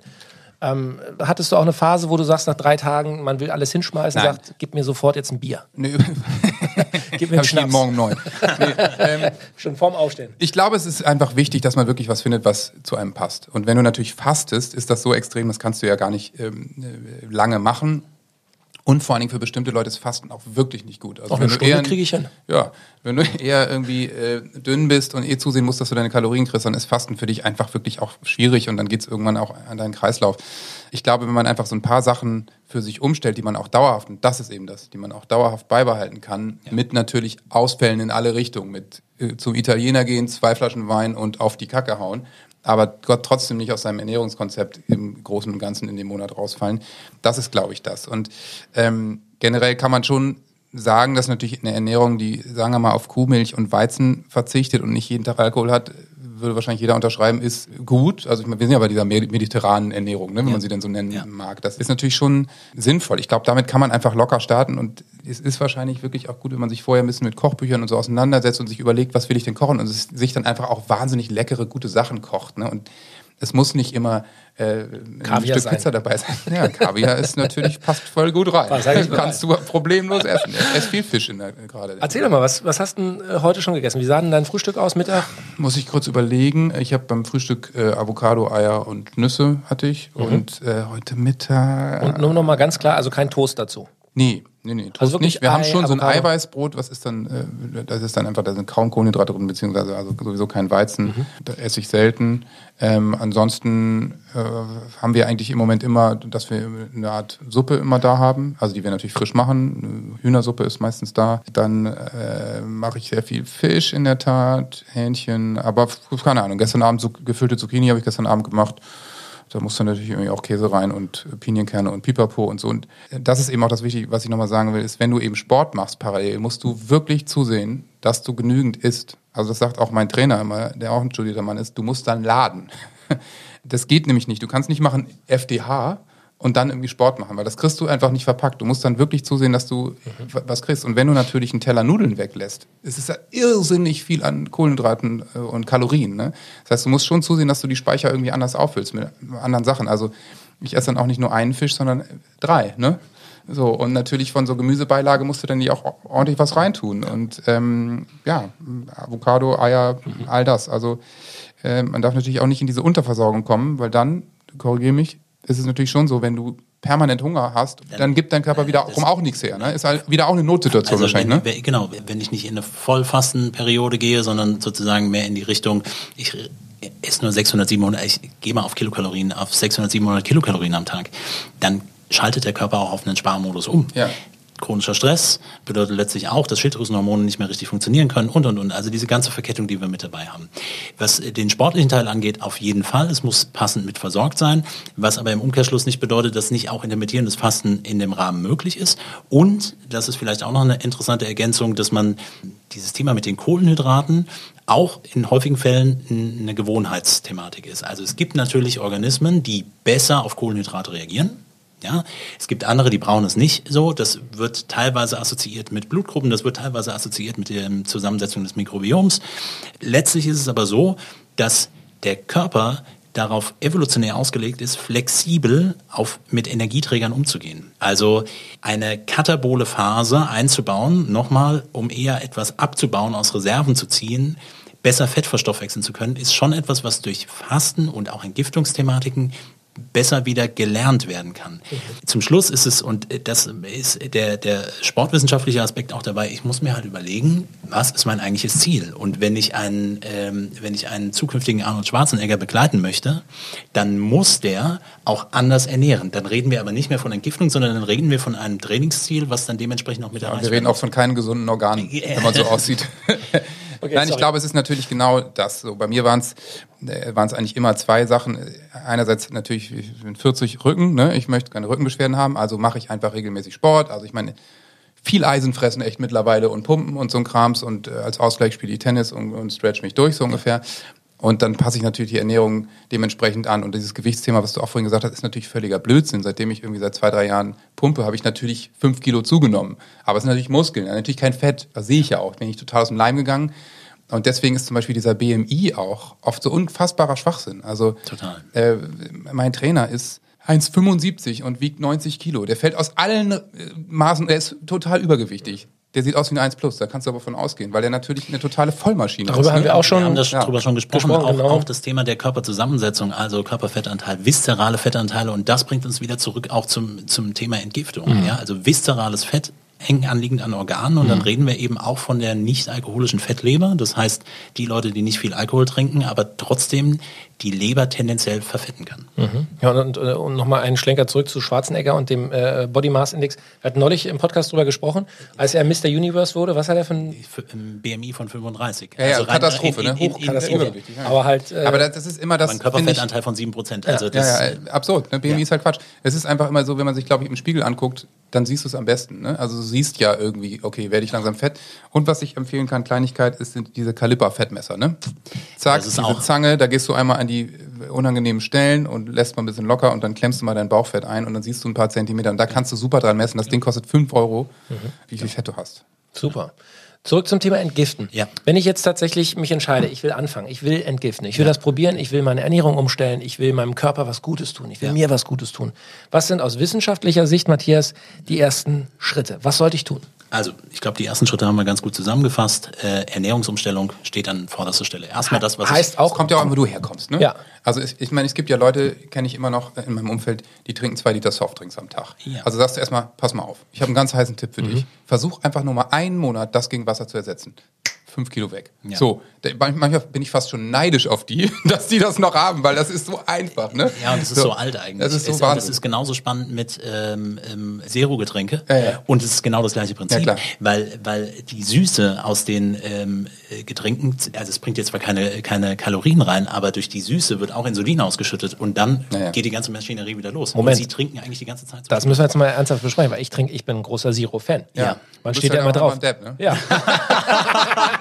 Ähm, hattest du auch eine Phase, wo du sagst, nach drei Tagen, man will alles hinschmeißen, Nein. sagt, gib mir sofort jetzt ein Bier. Nee, Gib mir einen Schnaps. Morgen neun. Nee, ähm, Schon vorm Aufstehen. Ich glaube, es ist einfach wichtig, dass man wirklich was findet, was zu einem passt. Und wenn du natürlich fastest, ist das so extrem, das kannst du ja gar nicht ähm, äh, lange machen. Und vor allen Dingen für bestimmte Leute ist Fasten auch wirklich nicht gut. Also Auch eine wenn du Stunde eher- kriege ich hin. Ja, wenn du eher irgendwie äh, dünn bist und eh zusehen musst, dass du deine Kalorien kriegst, dann ist Fasten für dich einfach wirklich auch schwierig und dann geht's irgendwann auch an deinen Kreislauf. Ich glaube, wenn man einfach so ein paar Sachen für sich umstellt, die man auch dauerhaft, und das ist eben das, die man auch dauerhaft beibehalten kann, mit natürlich Ausfällen in alle Richtungen, mit äh, zum Italiener gehen, zwei Flaschen Wein und auf die Kacke hauen, aber Gott trotzdem nicht aus seinem Ernährungskonzept im Großen und Ganzen in dem Monat rausfallen. Das ist, glaube ich, das. Und ähm, generell kann man schon sagen, dass natürlich eine Ernährung, die, sagen wir mal, auf Kuhmilch und Weizen verzichtet und nicht jeden Tag Alkohol hat, würde wahrscheinlich jeder unterschreiben, ist gut. Also ich meine, wir sind ja bei dieser med- mediterranen Ernährung, ne, wenn man sie denn so nennen Ja. mag. Das ist natürlich schon sinnvoll. Ich glaube, damit kann man einfach locker starten und es ist wahrscheinlich wirklich auch gut, wenn man sich vorher ein bisschen mit Kochbüchern und so auseinandersetzt und sich überlegt, was will ich denn kochen und sich dann einfach auch wahnsinnig leckere, gute Sachen kocht. Ne? Und es muss nicht immer äh, ein Stück sein. Pizza dabei sein. Ja, Kaviar ist natürlich, passt voll gut rein. Was Kannst du problemlos essen. Ich esse viel Fisch in der, gerade. Erzähl doch mal, was, was hast du denn äh, heute schon gegessen? Wie sah denn dein Frühstück aus, Mittag? Muss ich kurz überlegen. Ich habe beim Frühstück äh, Avocado, Eier und Nüsse hatte ich. Und äh, heute Mittag. Mhm. Und nur noch mal ganz klar, also kein Toast dazu. Nee, nee, nee. Also nicht. Wir haben Ei, schon so ein Avocado? Eiweißbrot, was ist dann, äh, das ist dann einfach, da sind kaum Kohlenhydrate drin, beziehungsweise also sowieso kein Weizen. Mhm. Da esse ich selten. Ähm, ansonsten äh, haben wir eigentlich im Moment immer, dass wir eine Art Suppe immer da haben, also die wir natürlich frisch machen. Hühnersuppe ist meistens da. Dann äh, mache ich sehr viel Fisch in der Tat, Hähnchen, aber keine Ahnung. Gestern Abend so gefüllte Zucchini habe ich gestern Abend gemacht. Da muss dann natürlich irgendwie auch Käse rein und Pinienkerne und Pipapo und so. Und das ist eben auch das Wichtige, was ich nochmal sagen will, ist, wenn du eben Sport machst parallel, musst du wirklich zusehen, dass du genügend isst. Also das sagt auch mein Trainer immer, der auch ein studierter Mann ist, du musst dann laden. Das geht nämlich nicht. Du kannst nicht machen FDH und dann irgendwie Sport machen, weil das kriegst du einfach nicht verpackt. Du musst dann wirklich zusehen, dass du w- was kriegst. Und wenn du natürlich einen Teller Nudeln weglässt, es ist ja irrsinnig viel an Kohlenhydraten äh, und Kalorien. Ne? Das heißt, du musst schon zusehen, dass du die Speicher irgendwie anders auffüllst mit anderen Sachen. Also ich esse dann auch nicht nur einen Fisch, sondern drei. Ne? So, und natürlich von so Gemüsebeilage musst du dann nicht auch ordentlich was reintun. Und ähm, ja, Avocado, Eier, all das. Also äh, man darf natürlich auch nicht in diese Unterversorgung kommen, weil dann, korrigiere mich, ist es natürlich schon so, wenn du permanent Hunger hast, dann gibt dein Körper wiederum auch nichts her. Ne? Ist halt wieder auch eine Notsituation Also wahrscheinlich. wenn, Ne? genau, wenn ich nicht in eine Vollfastenperiode gehe, sondern sozusagen mehr in die Richtung, ich esse nur 600, 700, ich gehe mal auf Kilokalorien, auf 600, 700 Kilokalorien am Tag, dann schaltet der Körper auch auf einen Sparmodus um. Ja. Chronischer Stress bedeutet letztlich auch, dass Schilddrüsenhormone nicht mehr richtig funktionieren können und und und. Also diese ganze Verkettung, die wir mit dabei haben. Was den sportlichen Teil angeht, auf jeden Fall. Es muss passend mit versorgt sein. Was aber im Umkehrschluss nicht bedeutet, dass nicht auch intermittierendes Fasten in dem Rahmen möglich ist. Und das ist vielleicht auch noch eine interessante Ergänzung, dass man dieses Thema mit den Kohlenhydraten auch in häufigen Fällen eine Gewohnheitsthematik ist. Also es gibt natürlich Organismen, die besser auf Kohlenhydrate reagieren. Ja, es gibt andere, die brauchen es nicht so. Das wird teilweise assoziiert mit Blutgruppen, das wird teilweise assoziiert mit der Zusammensetzung des Mikrobioms. Letztlich ist es aber so, dass der Körper darauf evolutionär ausgelegt ist, flexibel auf, mit Energieträgern umzugehen. Also eine katabole Phase einzubauen, nochmal, um eher etwas abzubauen, aus Reserven zu ziehen, besser Fett verstoffwechseln zu können, ist schon etwas, was durch Fasten und auch Entgiftungsthematiken besser wieder gelernt werden kann. Zum Schluss ist es, und das ist der, der sportwissenschaftliche Aspekt auch dabei, ich muss mir halt überlegen, was ist mein eigentliches Ziel? Und wenn ich einen, ähm, wenn ich einen zukünftigen Arnold Schwarzenegger begleiten möchte, dann muss der auch anders ernähren. Dann reden wir aber nicht mehr von Entgiftung, sondern dann reden wir von einem Trainingsziel, was dann dementsprechend auch mit Ja, erreicht wir reden auch von keinen gesunden Organen, wenn man so aussieht. Okay, Nein, sorry. ich glaube, es ist natürlich genau das. So, bei mir waren es äh, waren es eigentlich immer zwei Sachen. Einerseits natürlich, ich bin 40 Rücken, ne? ich möchte keine Rückenbeschwerden haben, also mache ich einfach regelmäßig Sport. Also ich meine, viel Eisen fressen echt mittlerweile und pumpen und so ein Krams und äh, als Ausgleich spiele ich Tennis und, und stretch mich durch so ungefähr. Und dann passe ich natürlich die Ernährung dementsprechend an. Und dieses Gewichtsthema, was du auch vorhin gesagt hast, ist natürlich völliger Blödsinn. Seitdem ich irgendwie seit zwei, drei Jahren pumpe, habe ich natürlich fünf Kilo zugenommen. Aber es sind natürlich Muskeln, natürlich kein Fett. Das sehe ich ja auch. Bin ich total aus dem Leim gegangen. Und deswegen ist zum Beispiel dieser BMI auch oft so unfassbarer Schwachsinn. Also Total. Äh, mein Trainer ist 1,75 und wiegt 90 Kilo. Der fällt aus allen äh, Maßen, der ist total übergewichtig. Der sieht aus wie ein 1 Plus, da kannst du aber von ausgehen, weil der natürlich eine totale Vollmaschine Darüber ist. Darüber haben wir auch schon, wir haben das ja. drüber schon gesprochen. gesprochen auch, genau. auch das Thema der Körperzusammensetzung, also Körperfettanteil, viszerale Fettanteile und das bringt uns wieder zurück auch zum, zum Thema Entgiftung. Mhm. Ja? Also viszerales Fett eng anliegend an Organen und mhm. dann reden wir eben auch von der nicht alkoholischen Fettleber. Das heißt, die Leute, die nicht viel Alkohol trinken, aber trotzdem die Leber tendenziell verfetten kann. Mhm. Ja, und, und, und nochmal einen Schlenker zurück zu Schwarzenegger und dem äh, Body Mass Index. Wir hatten neulich im Podcast drüber gesprochen, als er Mr. Universe wurde. Was hat er für ein BMI von 35? Ja, ja also Katastrophe, in, in, in, ne? Hochkatastrophe. Aber halt. Äh, aber das ist immer das. Ein Körperfettanteil von 7%. Also ja, das, ja, ja, absurd. Ne? BMI ist halt Quatsch. Es ist einfach immer so, wenn man sich, glaube ich, im Spiegel anguckt, dann siehst du es am besten. Ne? Also du siehst ja irgendwie, okay, werde ich langsam fett. Und was ich empfehlen kann, Kleinigkeit, ist sind diese Kaliber-Fettmesser. Ne? Zack, diese Zange, da gehst du einmal an die unangenehmen Stellen und lässt mal ein bisschen locker und dann klemmst du mal dein Bauchfett ein und dann siehst du ein paar Zentimeter und da kannst du super dran messen. Das Ding kostet 5 Euro, mhm. wie viel Fett du hast. Super. Zurück zum Thema Entgiften. Ja. Wenn ich jetzt tatsächlich mich entscheide, ich will anfangen, ich will entgiften, ich will ja. das probieren, ich will meine Ernährung umstellen, ich will meinem Körper was Gutes tun, ich will ja. mir was Gutes tun. Was sind aus wissenschaftlicher Sicht, Matthias, die ersten Schritte? Was sollte ich tun? Also, ich glaube, die ersten Schritte haben wir ganz gut zusammengefasst. Äh, Ernährungsumstellung steht an vorderster Stelle. Erstmal das, was heißt auch, kommt ja auch, wo du herkommst, ne? Ja. Also ich, ich meine, es gibt ja Leute, kenne ich immer noch in meinem Umfeld, die trinken zwei Liter Softdrinks am Tag. Ja. Also sagst du erstmal, pass mal auf. Ich habe einen ganz heißen Tipp für mhm. dich. Versuch einfach nur mal einen Monat das gegen Wasser zu ersetzen fünf Kilo weg. Ja. So, manchmal bin ich fast schon neidisch auf die, dass die das noch haben, weil das ist so einfach, ne? Ja, und das ist so, so alt eigentlich. Das ist so es, Das ist genauso spannend mit ähm, ähm, Zero-Getränke ja, ja. und es ist genau das gleiche Prinzip, ja, weil weil die Süße aus den ähm, Getränken, also es bringt jetzt zwar keine keine Kalorien rein, aber durch die Süße wird auch Insulin ausgeschüttet und dann geht die ganze Maschinerie wieder los. Moment. Und sie trinken eigentlich die ganze Zeit. So das müssen wir jetzt mal ernsthaft besprechen, weil ich trinke, ich bin ein großer Zero-Fan. Ja. Man steht ja immer drauf. Depp, ne? Ja.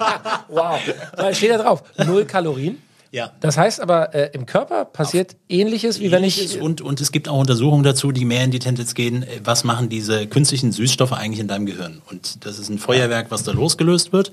wow. Da steht da drauf. Null Kalorien. Ja. Das heißt aber, äh, im Körper passiert Auf ähnliches, wie wenn ich. Und, und es gibt auch Untersuchungen dazu, die mehr in die Tendenz gehen, äh, was machen diese künstlichen Süßstoffe eigentlich in deinem Gehirn? Und das ist ein Feuerwerk, was da losgelöst wird.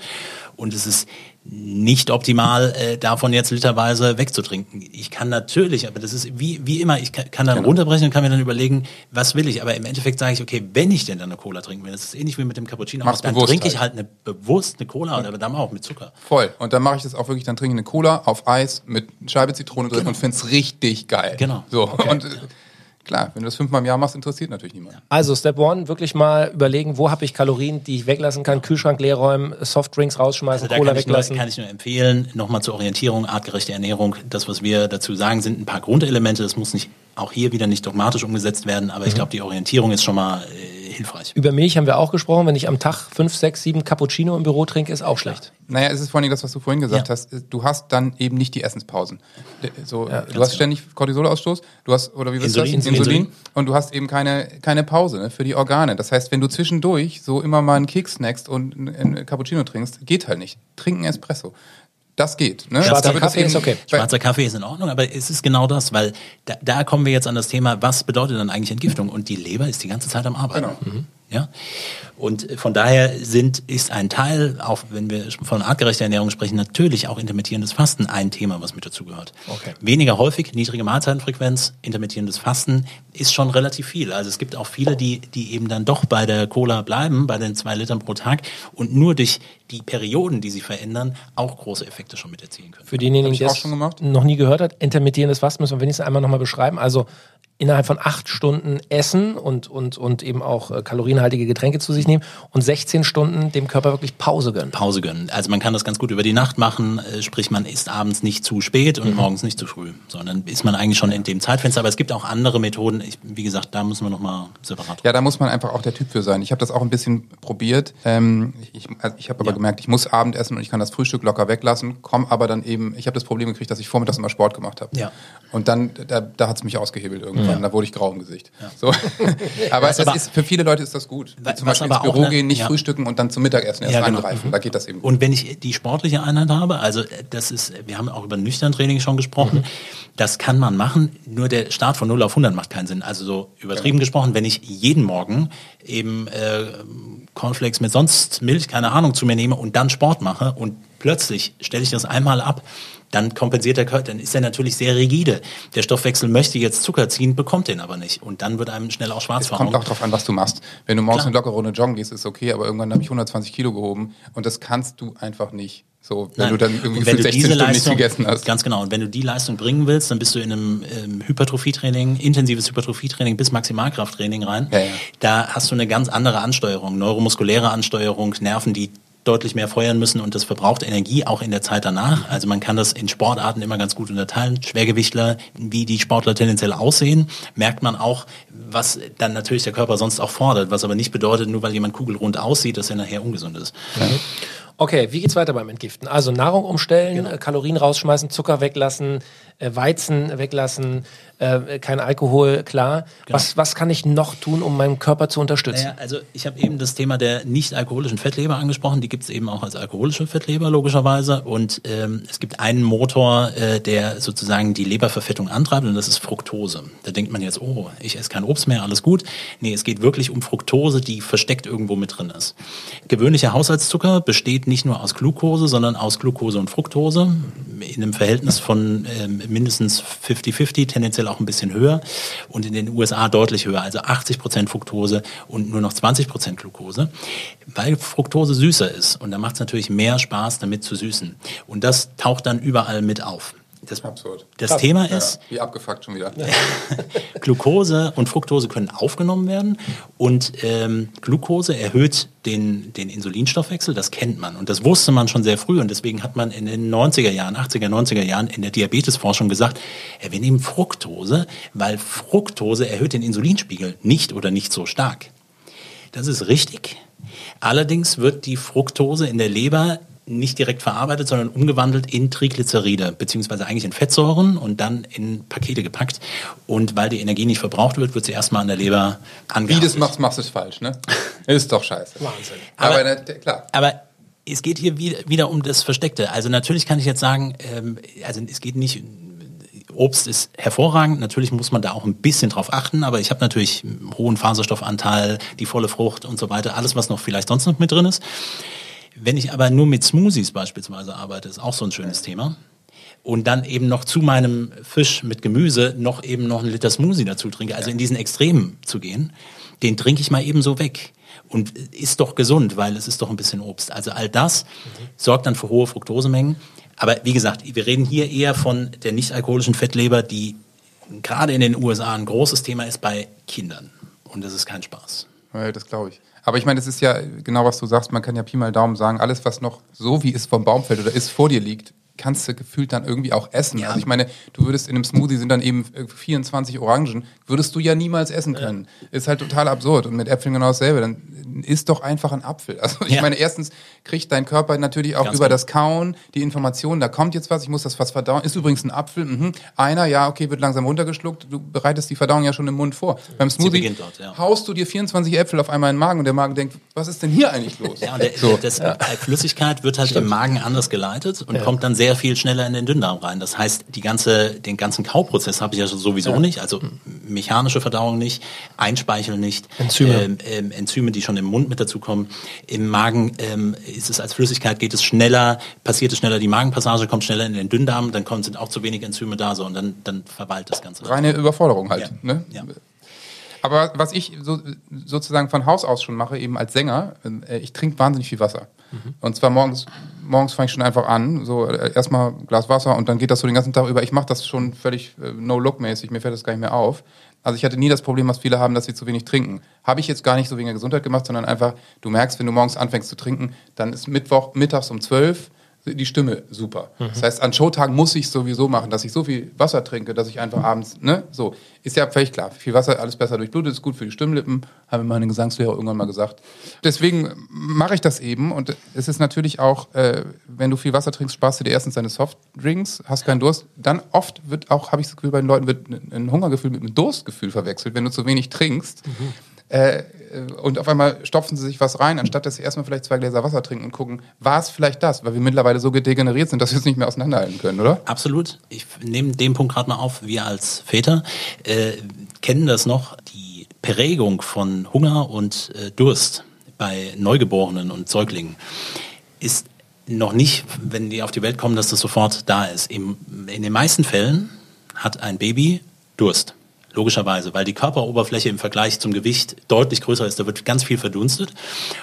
Und es ist nicht optimal, äh, davon jetzt literweise wegzutrinken. Ich kann natürlich, aber das ist wie, wie immer, ich kann, kann dann genau. runterbrechen und kann mir dann überlegen, was will ich. Aber im Endeffekt sage ich, okay, wenn ich denn dann eine Cola trinken will, das ist ähnlich wie mit dem Cappuccino, Mach's dann trinke ich halt eine bewusst eine Cola oder dann auch mit Zucker. Voll. Und dann mache ich das auch wirklich, dann trinke ich eine Cola auf Eis mit Scheibe Zitrone drin genau. und finde es richtig geil. Genau. So. Okay. Und, Klar, wenn du das fünfmal im Jahr machst, interessiert natürlich niemand. Also Step One, wirklich mal überlegen, wo habe ich Kalorien, die ich weglassen kann, Kühlschrank leer räumen, Softdrinks rausschmeißen, also Cola kann weglassen. Nur, kann ich nur empfehlen, nochmal zur Orientierung, artgerechte Ernährung. Das, was wir dazu sagen, sind ein paar Grundelemente. Das muss nicht auch hier wieder nicht dogmatisch umgesetzt werden, aber mhm. ich glaube, die Orientierung ist schon mal äh, hilfreich. Über Milch haben wir auch gesprochen. Wenn ich am Tag fünf, sechs, sieben Cappuccino im Büro trinke, ist auch schlecht. Naja, es ist vor allem das, was du vorhin gesagt ja. hast. Du hast dann eben nicht die Essenspausen. So, ja, du hast ständig Cortisolausstoß, du hast, oder wie Insulin, das? Insulin. Insulin. Und du hast eben keine, keine Pause ne, für die Organe. Das heißt, wenn du zwischendurch so immer mal einen Keks snackst und einen Cappuccino trinkst, geht halt nicht. Trink einen Espresso. Das geht. Ne? Schwarzer Kaffee ist okay. Schwarzer Kaffee ist in Ordnung, aber es ist genau das, weil da, da kommen wir jetzt an das Thema, was bedeutet dann eigentlich Entgiftung? Und die Leber ist die ganze Zeit am Arbeiten. Genau. Mhm. Ja? Und von daher sind, ist ein Teil, auch wenn wir von artgerechter Ernährung sprechen, natürlich auch intermittierendes Fasten ein Thema, was mit dazugehört. Okay. Weniger häufig, niedrige Mahlzeitenfrequenz, intermittierendes Fasten ist schon relativ viel. Also es gibt auch viele, die, die eben dann doch bei der Cola bleiben, bei den zwei Litern pro Tag und nur durch die Perioden, die sie verändern, auch große Effekte schon mit erzielen können. Für denjenigen, der es noch nie gehört hat, intermittierendes Fasten müssen wir wenigstens einmal nochmal beschreiben. Also innerhalb von acht Stunden essen und, und, und eben auch äh, kalorienhaltige Getränke zu sich nehmen und 16 Stunden dem Körper wirklich Pause gönnen. Pause gönnen. Also man kann das ganz gut über die Nacht machen, äh, sprich man isst abends nicht zu spät und mhm. morgens nicht zu früh, sondern ist man eigentlich schon in dem Zeitfenster. Aber es gibt auch andere Methoden. Ich, wie gesagt, da müssen wir nochmal separat. Ja, da muss man einfach auch der Typ für sein. Ich habe das auch ein bisschen probiert. Ähm, ich also ich habe aber ja. gemerkt, ich muss Abendessen und ich kann das Frühstück locker weglassen, komme aber dann eben, ich habe das Problem gekriegt, dass ich vormittags immer Sport gemacht habe. Ja. Und dann, da, da hat es mich ausgehebelt irgendwann irgendwann, ja. da wurde ich grau im Gesicht. So. aber, es ist, für viele Leute ist das gut. Die zum Beispiel ins Büro eine, gehen, nicht frühstücken und dann zum Mittagessen erst genau. angreifen. Da geht das eben. Gut. Und wenn ich die sportliche Einheit habe, also das ist, wir haben auch über nüchtern Training schon gesprochen, mhm. das kann man machen, nur der Start von 0 auf 100 macht keinen Sinn. Also so übertrieben gesprochen, wenn ich jeden Morgen eben äh, Cornflakes mit sonst Milch, keine Ahnung, zu mir nehme und dann Sport mache und plötzlich stelle ich das einmal ab, dann kompensiert der Körper, dann ist er natürlich sehr rigide. Der Stoffwechsel möchte jetzt Zucker ziehen, bekommt den aber nicht. Und dann wird einem schnell auch schwarz Es kommt auch darauf an, was du machst. Wenn du morgens Klar. eine lockere Runde joggen gehst, ist okay, aber irgendwann habe ich 120 Kilo gehoben und das kannst du einfach nicht. So, wenn Nein. du dann irgendwie wenn 16 Stunden Leistung, nicht gegessen hast. Ganz genau. Und wenn du die Leistung bringen willst, dann bist du in einem ähm, Hypertrophietraining, intensives Hypertrophietraining bis Maximalkrafttraining rein. Ja, ja. Da hast du eine ganz andere Ansteuerung, neuromuskuläre Ansteuerung, Nerven, die deutlich mehr feuern müssen und das verbraucht Energie auch in der Zeit danach. Also man kann das in Sportarten immer ganz gut unterteilen. Schwergewichtler, wie die Sportler tendenziell aussehen, merkt man auch, was dann natürlich der Körper sonst auch fordert, was aber nicht bedeutet, nur weil jemand kugelrund aussieht, dass er nachher ungesund ist. Mhm. Okay, wie geht's weiter beim Entgiften? Also Nahrung umstellen, genau. Kalorien rausschmeißen, Zucker weglassen, äh, Weizen weglassen, äh, kein Alkohol, klar. Genau. Was, was kann ich noch tun, um meinen Körper zu unterstützen? Naja, also ich habe eben das Thema der nicht alkoholischen Fettleber angesprochen. Die gibt es eben auch als alkoholische Fettleber logischerweise. Und ähm, es gibt einen Motor, äh, der sozusagen die Leberverfettung antreibt und das ist Fructose. Da denkt man jetzt, oh, ich esse kein Obst mehr, alles gut. Nee, es geht wirklich um Fructose, die versteckt irgendwo mit drin ist. Gewöhnlicher Haushaltszucker besteht nicht nur aus Glucose, sondern aus Glucose und Fructose in einem Verhältnis von ähm, mindestens 50-50, tendenziell auch ein bisschen höher und in den USA deutlich höher, also 80 Prozent Fructose und nur noch 20 Prozent Glucose, weil Fructose süßer ist und da macht es natürlich mehr Spaß, damit zu süßen. Und das taucht dann überall mit auf. Das, Absurd. Das Krass. Thema ist. Ja, wie abgefuckt schon wieder. Glucose und Fructose können aufgenommen werden und ähm, Glucose erhöht den, den Insulinstoffwechsel, das kennt man und das wusste man schon sehr früh und deswegen hat man in den 90er Jahren, 80er, 90er Jahren in der Diabetesforschung gesagt, ja, wir nehmen Fructose, weil Fructose erhöht den Insulinspiegel nicht oder nicht so stark. Das ist richtig. Allerdings wird die Fructose in der Leber nicht direkt verarbeitet, sondern umgewandelt in Triglyceride, beziehungsweise eigentlich in Fettsäuren und dann in Pakete gepackt. Und weil die Energie nicht verbraucht wird, wird sie erstmal an der Leber angearbeitet. Wie du es machst, machst du es falsch, ne? Ist doch scheiße. Wahnsinn. Aber, aber ne, klar. Aber es geht hier wieder, um das Versteckte. Also natürlich kann ich jetzt sagen, ähm, also es geht nicht Obst ist hervorragend. Natürlich muss man da auch ein bisschen drauf achten, aber ich habe natürlich einen hohen Faserstoffanteil, die volle Frucht und so weiter, alles, was noch vielleicht sonst noch mit drin ist. Wenn ich aber nur mit Smoothies beispielsweise arbeite, ist auch so ein schönes Thema. Und dann eben noch zu meinem Fisch mit Gemüse noch eben noch einen Liter Smoothie dazu trinke, also in diesen Extremen zu gehen, den trinke ich mal eben so weg. Und ist doch gesund, weil es ist doch ein bisschen Obst. Also all das mhm. sorgt dann für hohe Fructosemengen. Aber wie gesagt, wir reden hier eher von der nicht alkoholischen Fettleber, die gerade in den USA ein großes Thema ist bei Kindern. Und das ist kein Spaß. Ja, das glaube ich. Aber ich meine, es ist ja genau, was du sagst. Man kann ja Pi mal Daumen sagen, alles, was noch so wie es vom Baum fällt oder ist vor dir liegt, kannst du gefühlt dann irgendwie auch essen. Ja. Also ich meine, du würdest in einem Smoothie sind dann eben 24 Orangen, würdest du ja niemals essen können. Ja. Ist halt total absurd. Und mit Äpfeln genau dasselbe. Dann isst doch einfach ein Apfel. Also ich ja. meine, erstens kriegt dein Körper natürlich auch Ganz über gut. das Kauen die Information, da kommt jetzt was, ich muss das was verdauen. Ist übrigens ein Apfel, mhm. einer, ja, okay, wird langsam runtergeschluckt. Du bereitest die Verdauung ja schon im Mund vor. Beim Smoothie dort, haust du dir 24 Äpfel auf einmal in den Magen und der Magen denkt, was ist denn hier eigentlich los? Ja, und der, so. das. Flüssigkeit wird halt Stimmt. im Magen anders geleitet und kommt dann sehr viel schneller in den Dünndarm rein. Das heißt, die ganze, den ganzen Kauprozess habe ich ja sowieso nicht, also mechanische Verdauung nicht, Einspeicheln nicht, Enzyme. Ähm, ähm, Enzyme, die schon im Mund mit dazu kommen. Im Magen ähm, ist es als Flüssigkeit, geht es schneller, passiert es schneller, die Magenpassage kommt schneller in den Dünndarm, dann kommen, sind auch zu wenig Enzyme da so und dann, dann verwaltet das Ganze. Reine Überforderung halt. Ja. Ne? Ja. Aber was ich so, sozusagen von Haus aus schon mache, eben als Sänger, äh, ich trinke wahnsinnig viel Wasser. Mhm. Und zwar morgens, morgens fange ich schon einfach an, so äh, erstmal Glas Wasser und dann geht das so den ganzen Tag über. Ich mache das schon völlig äh, no-look-mäßig, mir fällt das gar nicht mehr auf. Also ich hatte nie das Problem, was viele haben, dass sie zu wenig trinken. Habe ich jetzt gar nicht so wegen der Gesundheit gemacht, sondern einfach, du merkst, wenn du morgens anfängst zu trinken, dann ist Mittwoch mittags um zwölf die Stimme super. Mhm. Das heißt, an Showtagen muss ich sowieso machen, dass ich so viel Wasser trinke, dass ich einfach abends, ne, so. Ist ja völlig klar. Viel Wasser, alles besser durchblutet, ist gut für die Stimmlippen, haben meine Gesangslehrer irgendwann mal gesagt. Deswegen mache ich das eben und es ist natürlich auch, äh, wenn du viel Wasser trinkst, sparst du dir erstens deine Softdrinks, hast keinen Durst. Dann oft wird auch, habe ich das Gefühl, bei den Leuten wird ein Hungergefühl mit einem Durstgefühl verwechselt, wenn du zu wenig trinkst. Mhm. Äh, und auf einmal stopfen sie sich was rein, anstatt dass sie erstmal vielleicht zwei Gläser Wasser trinken und gucken, war es vielleicht das? Weil wir mittlerweile so degeneriert sind, dass wir es nicht mehr auseinanderhalten können, oder? Absolut. Ich nehme den Punkt gerade mal auf. Wir als Väter äh, kennen das noch, die Prägung von Hunger und äh, Durst bei Neugeborenen und Säuglingen ist noch nicht, wenn die auf die Welt kommen, dass das sofort da ist. Im, in den meisten Fällen hat ein Baby Durst. Logischerweise, weil die Körperoberfläche im Vergleich zum Gewicht deutlich größer ist. Da wird ganz viel verdunstet.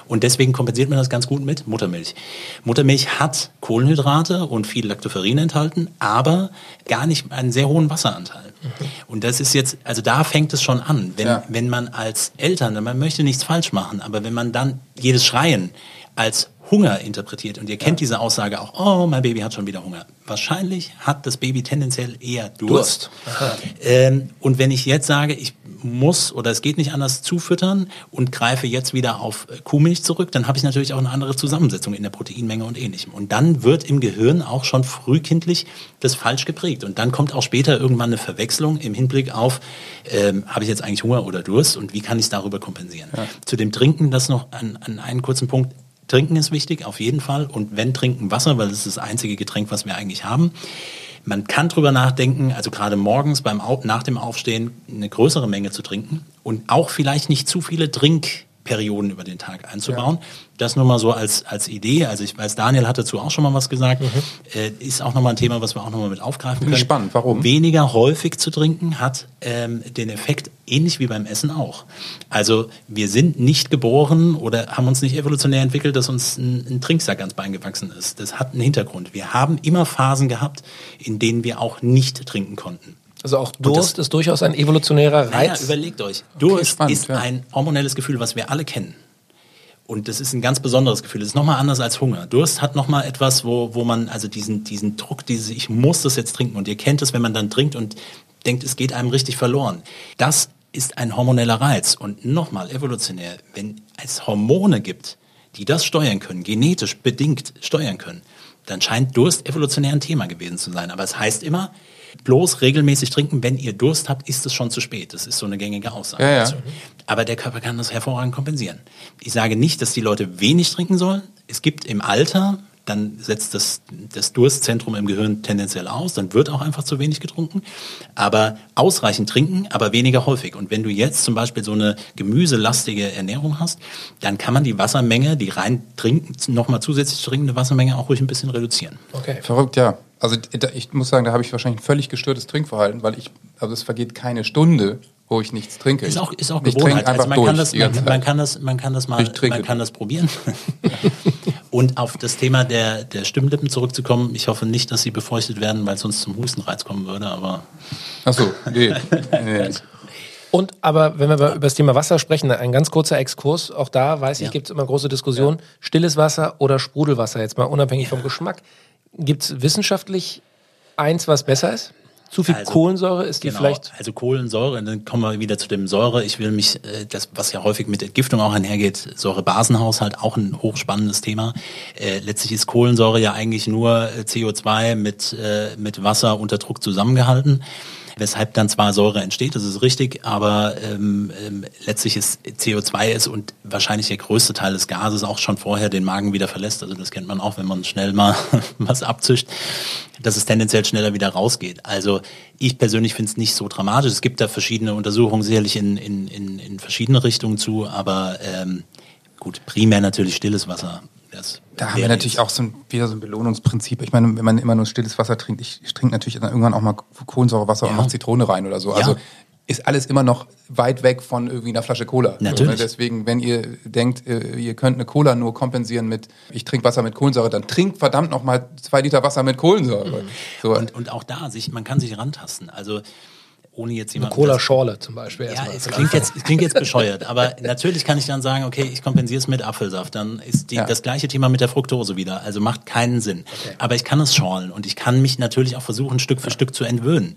Und deswegen kompensiert man das ganz gut mit Muttermilch. Muttermilch hat Kohlenhydrate und viel Lactoferrin enthalten, aber gar nicht einen sehr hohen Wasseranteil. Mhm. Und das ist jetzt, also da fängt es schon an. Wenn, ja. wenn man als Eltern, man möchte nichts falsch machen, aber wenn man dann jedes Schreien als Hunger interpretiert. Und ihr kennt diese Aussage auch, oh, mein Baby hat schon wieder Hunger. Wahrscheinlich hat das Baby tendenziell eher Durst. Durst. Ähm, und wenn ich jetzt sage, ich muss oder es geht nicht anders zufüttern und greife jetzt wieder auf Kuhmilch zurück, dann habe ich natürlich auch eine andere Zusammensetzung in der Proteinmenge und ähnlichem. Und dann wird im Gehirn auch schon frühkindlich das falsch geprägt. Und dann kommt auch später irgendwann eine Verwechslung im Hinblick auf, ähm, habe ich jetzt eigentlich Hunger oder Durst und wie kann ich es darüber kompensieren. Ja. Zu dem Trinken, das noch an, an einen kurzen Punkt, Trinken ist wichtig, auf jeden Fall. Und wenn trinken Wasser, weil das ist das einzige Getränk, was wir eigentlich haben. Man kann drüber nachdenken, also gerade morgens beim nach dem Aufstehen eine größere Menge zu trinken und auch vielleicht nicht zu viele Trinkperioden über den Tag einzubauen. Ja. Das nur mal so als, als Idee. Also ich weiß, Daniel hat dazu auch schon mal was gesagt. Mhm. Äh, ist auch nochmal ein Thema, was wir auch nochmal mit aufgreifen können. Spannend, warum? Weniger häufig zu trinken hat ähm, den Effekt, ähnlich wie beim Essen auch. Also wir sind nicht geboren oder haben uns nicht evolutionär entwickelt, dass uns ein, ein Trinksack ans Bein gewachsen ist. Das hat einen Hintergrund. Wir haben immer Phasen gehabt, in denen wir auch nicht trinken konnten. Also auch Durst ist durchaus ein evolutionärer Reiz. Naja, überlegt euch. Durst okay, spannend, ist ja. ein hormonelles Gefühl, was wir alle kennen. Und das ist ein ganz besonderes Gefühl. Das ist nochmal anders als Hunger. Durst hat nochmal etwas, wo, wo man, also diesen, diesen Druck, dieses, ich muss das jetzt trinken. Und ihr kennt es, wenn man dann trinkt und denkt, es geht einem richtig verloren. Das ist ein hormoneller Reiz. Und nochmal, evolutionär, wenn es Hormone gibt, die das steuern können, genetisch bedingt steuern können, dann scheint Durst evolutionär ein Thema gewesen zu sein. Aber es heißt immer, bloß regelmäßig trinken, wenn ihr Durst habt, ist es schon zu spät. Das ist so eine gängige Aussage. Ja, ja. Aber der Körper kann das hervorragend kompensieren. Ich sage nicht, dass die Leute wenig trinken sollen. Es gibt im Alter dann setzt das, das Durstzentrum im Gehirn tendenziell aus, dann wird auch einfach zu wenig getrunken. Aber ausreichend trinken, aber weniger häufig. Und wenn du jetzt zum Beispiel so eine gemüselastige Ernährung hast, dann kann man die Wassermenge, die rein trinken, nochmal zusätzlich trinkende Wassermenge auch ruhig ein bisschen reduzieren. Okay. Verrückt, ja. Also ich muss sagen, da habe ich wahrscheinlich ein völlig gestörtes Trinkverhalten, weil ich, also es vergeht keine Stunde, wo ich nichts trinke. Ist auch, ist auch Gewohnheit. Also man, kann das, man, man, kann das, man kann das mal, man kann das probieren. Und auf das Thema der, der Stimmlippen zurückzukommen, ich hoffe nicht, dass sie befeuchtet werden, weil es sonst zum Hustenreiz kommen würde, aber. Ach so, nee. nee. Und aber wenn wir über das Thema Wasser sprechen, ein ganz kurzer Exkurs, auch da weiß ich, ja. gibt es immer große Diskussionen, ja. stilles Wasser oder Sprudelwasser, jetzt mal unabhängig vom Geschmack. Gibt es wissenschaftlich eins, was besser ist? Zu viel also, Kohlensäure ist die genau, vielleicht. Also Kohlensäure, dann kommen wir wieder zu dem Säure. Ich will mich, äh, das, was ja häufig mit Entgiftung auch einhergeht, Säurebasenhaushalt, auch ein hochspannendes Thema. Äh, letztlich ist Kohlensäure ja eigentlich nur äh, CO2 mit, äh, mit Wasser unter Druck zusammengehalten weshalb dann zwar Säure entsteht, das ist richtig, aber ähm, ähm, letztlich ist CO2 ist und wahrscheinlich der größte Teil des Gases auch schon vorher den Magen wieder verlässt. Also das kennt man auch, wenn man schnell mal was abzischt, dass es tendenziell schneller wieder rausgeht. Also ich persönlich finde es nicht so dramatisch. Es gibt da verschiedene Untersuchungen sicherlich in, in, in, in verschiedene Richtungen zu, aber ähm, gut, primär natürlich stilles Wasser das da haben wir natürlich auch so ein, wieder so ein Belohnungsprinzip. Ich meine, wenn man immer nur stilles Wasser trinkt, ich, ich trinke natürlich dann irgendwann auch mal Kohlensäurewasser ja. und noch Zitrone rein oder so. Ja. Also ist alles immer noch weit weg von irgendwie einer Flasche Cola. Natürlich. So, ne? Deswegen, wenn ihr denkt, äh, ihr könnt eine Cola nur kompensieren mit, ich trinke Wasser mit Kohlensäure, dann trinkt verdammt noch mal zwei Liter Wasser mit Kohlensäure. So, Und, und auch da, sich, man kann sich rantasten. Also ohne jetzt Eine jemand Cola-Schorle zum Beispiel. Ja, erstmal es zum klingt, jetzt, es klingt jetzt bescheuert, aber natürlich kann ich dann sagen, okay, ich kompensiere es mit Apfelsaft. Dann ist die, Ja. das gleiche Thema mit der Fructose wieder. Also macht keinen Sinn. Aber ich kann es schorlen und ich kann mich natürlich auch versuchen, Stück für Stück zu entwöhnen.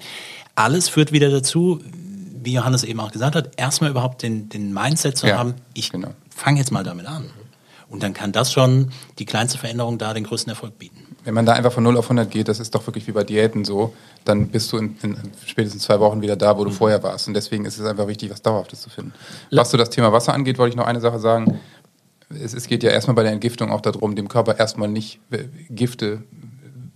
Alles führt wieder dazu, wie Johannes eben auch gesagt hat, erstmal überhaupt den, den Mindset zu Ja, haben, ich genau. fange jetzt mal damit an. Und dann kann das schon die kleinste Veränderung da den größten Erfolg bieten. Wenn man da einfach von 0 auf 100 geht, das ist doch wirklich wie bei Diäten so, dann bist du in, in spätestens zwei Wochen wieder da, wo du vorher warst. Und deswegen ist es einfach wichtig, was Dauerhaftes zu finden. Was so das Thema Wasser angeht, wollte ich noch eine Sache sagen. Es, es geht ja erstmal bei der Entgiftung auch darum, dem Körper erstmal nicht äh, Gifte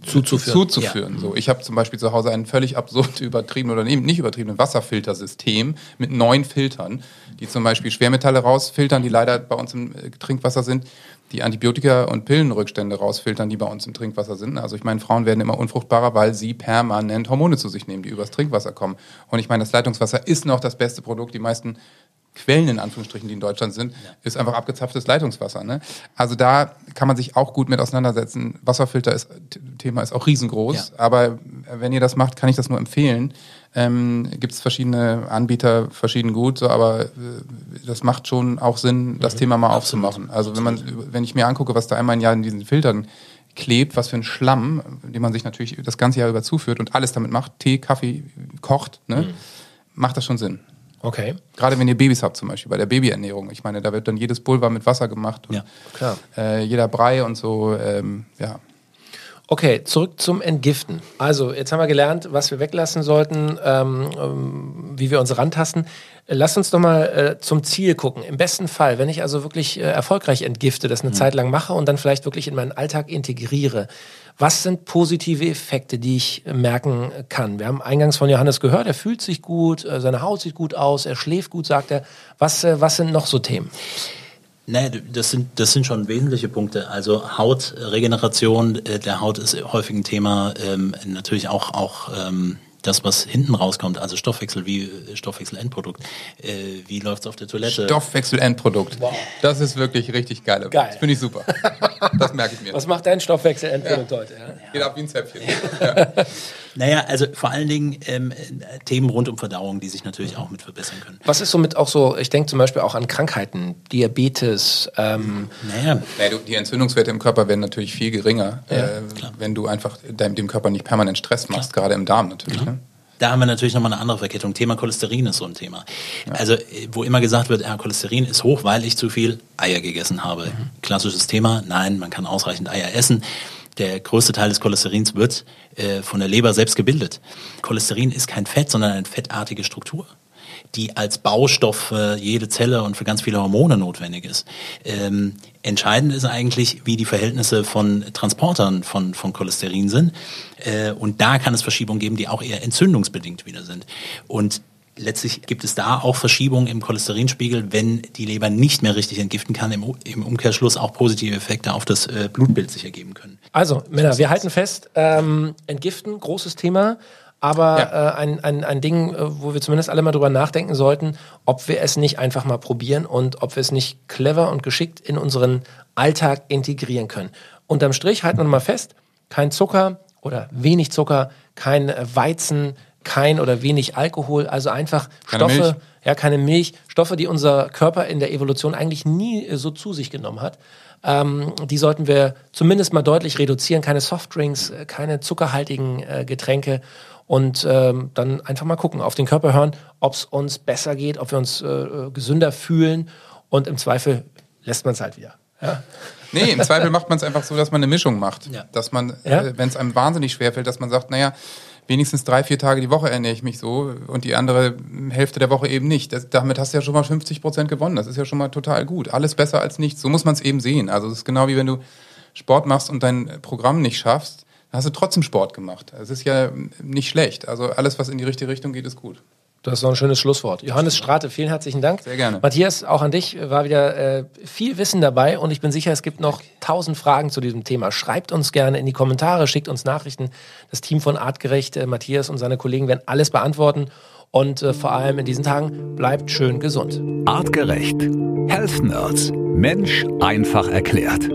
Zuzuführen. zuzuführen. So, ich habe zum Beispiel zu Hause ein völlig absurd übertrieben oder eben nicht übertrieben Wasserfiltersystem mit neun Filtern, die zum Beispiel Schwermetalle rausfiltern, die leider bei uns im äh, Trinkwasser sind, die Antibiotika und Pillenrückstände rausfiltern, die bei uns im Trinkwasser sind. Also ich meine, Frauen werden immer unfruchtbarer, weil sie permanent Hormone zu sich nehmen, die übers Trinkwasser kommen. Und ich meine, das Leitungswasser ist noch das beste Produkt. Die meisten Quellen in Anführungsstrichen, die in Deutschland sind, ist einfach abgezapftes Leitungswasser. Ne? Also da kann man sich auch gut mit auseinandersetzen. Wasserfilter ist Thema ist auch riesengroß, Ja. aber wenn ihr das macht, kann ich das nur empfehlen. Ähm, Gibt es verschiedene Anbieter, verschieden gut, so, aber äh, das macht schon auch Sinn, das Thema mal aufzumachen. Also wenn man, wenn ich mir angucke, was da einmal im Jahr in diesen Filtern klebt, was für ein Schlamm, den man sich natürlich das ganze Jahr über zuführt und alles damit macht, Tee, Kaffee, kocht, ne, macht das schon Sinn. Okay, Gerade wenn ihr Babys habt zum Beispiel, bei der Babyernährung. Ich meine, da wird dann jedes Pulver mit Wasser gemacht und Ja. klar. äh, jeder Brei und so, ähm, ja. Okay, zurück zum Entgiften. Also, jetzt haben wir gelernt, was wir weglassen sollten, ähm, ähm, wie wir uns rantasten. Lass uns doch mal äh, zum Ziel gucken. Im besten Fall, wenn ich also wirklich äh, erfolgreich entgifte, das eine Zeit lang mache und dann vielleicht wirklich in meinen Alltag integriere, was sind positive Effekte, die ich äh, merken kann? Wir haben eingangs von Johannes gehört, er fühlt sich gut, äh, seine Haut sieht gut aus, er schläft gut, sagt er. Was, äh, was sind noch so Themen? Nee, das sind, das sind schon wesentliche Punkte. Also Hautregeneration äh, der Haut ist häufig ein Thema. Ähm, natürlich auch, auch ähm, das, was hinten rauskommt, also Stoffwechsel, wie äh, Stoffwechselendprodukt. Äh, wie läuft's auf der Toilette? Stoffwechselendprodukt. Das ist wirklich richtig geil. Geil. Das finde ich super. Das merke ich mir. Was macht dein Stoffwechselendprodukt heute? Ja? Geht ab wie ein Zäpfchen. Naja, also vor allen Dingen ähm, äh, Themen rund um Verdauung, die sich natürlich auch mit verbessern können. Was ist somit auch so, ich denke zum Beispiel auch an Krankheiten, Diabetes, ähm, Naja, Naja, du, die Entzündungswerte im Körper werden natürlich viel geringer, äh, wenn du einfach deinem, dem Körper nicht permanent Stress machst, gerade im Darm natürlich. Ne? Da haben wir natürlich nochmal eine andere Verkettung. Thema Cholesterin ist so ein Thema. Also, äh, wo immer gesagt wird, ja, Cholesterin ist hoch, weil ich zu viel Eier gegessen habe. Klassisches Thema. Nein, man kann ausreichend Eier essen. Der größte Teil des Cholesterins wird äh, von der Leber selbst gebildet. Cholesterin ist kein Fett, sondern eine fettartige Struktur die als Baustoff für jede Zelle und für ganz viele Hormone notwendig ist. Ähm, entscheidend ist eigentlich, wie die Verhältnisse von Transportern von, von Cholesterin sind. Äh, und da kann es Verschiebungen geben, die auch eher entzündungsbedingt wieder sind. Und letztlich gibt es da auch Verschiebungen im Cholesterinspiegel, wenn die Leber nicht mehr richtig entgiften kann, im, im Umkehrschluss auch positive Effekte auf das äh, Blutbild sich ergeben können. Also, Männer, wir halten fest, ähm, Entgiften, großes Thema, aber Ja. äh, ein, ein, ein Ding, äh, wo wir zumindest alle mal drüber nachdenken sollten, ob wir es nicht einfach mal probieren und ob wir es nicht clever und geschickt in unseren Alltag integrieren können. Unterm Strich halten wir mal fest, kein Zucker oder wenig Zucker, kein Weizen, kein oder wenig Alkohol, also einfach Keine Stoffe, Milch. ja, keine Milch, Stoffe, die unser Körper in der Evolution eigentlich nie äh, so zu sich genommen hat. Ähm, die sollten wir zumindest mal deutlich reduzieren. Keine Softdrinks, äh, keine zuckerhaltigen äh, Getränke. Und ähm, dann einfach mal gucken, auf den Körper hören, ob es uns besser geht, ob wir uns äh, äh, gesünder fühlen. Und im Zweifel lässt man es halt wieder. Ja? Nee, im Zweifel macht man es einfach so, dass man eine Mischung macht. Ja. Dass man, Ja. äh, wenn es einem wahnsinnig schwerfällt, dass man sagt, naja, wenigstens drei, vier Tage die Woche ernähre ich mich so und die andere Hälfte der Woche eben nicht. Das, damit hast du ja schon mal 50 Prozent gewonnen. Das ist ja schon mal total gut. Alles besser als nichts. So muss man es eben sehen. Also es ist genau wie wenn du Sport machst und dein Programm nicht schaffst, dann hast du trotzdem Sport gemacht. Es ist ja nicht schlecht. Also alles, was in die richtige Richtung geht, ist gut. Das ist so ein schönes Schlusswort. Johannes Strate, vielen herzlichen Dank. Sehr gerne. Matthias, auch an dich war wieder äh, viel Wissen dabei und ich bin sicher, es gibt noch tausend Fragen zu diesem Thema. Schreibt uns gerne in die Kommentare, schickt uns Nachrichten. Das Team von Artgerecht, äh, Matthias und seine Kollegen werden alles beantworten. und äh, vor allem in diesen Tagen bleibt schön gesund. Artgerecht. Health Nerds. Mensch einfach erklärt.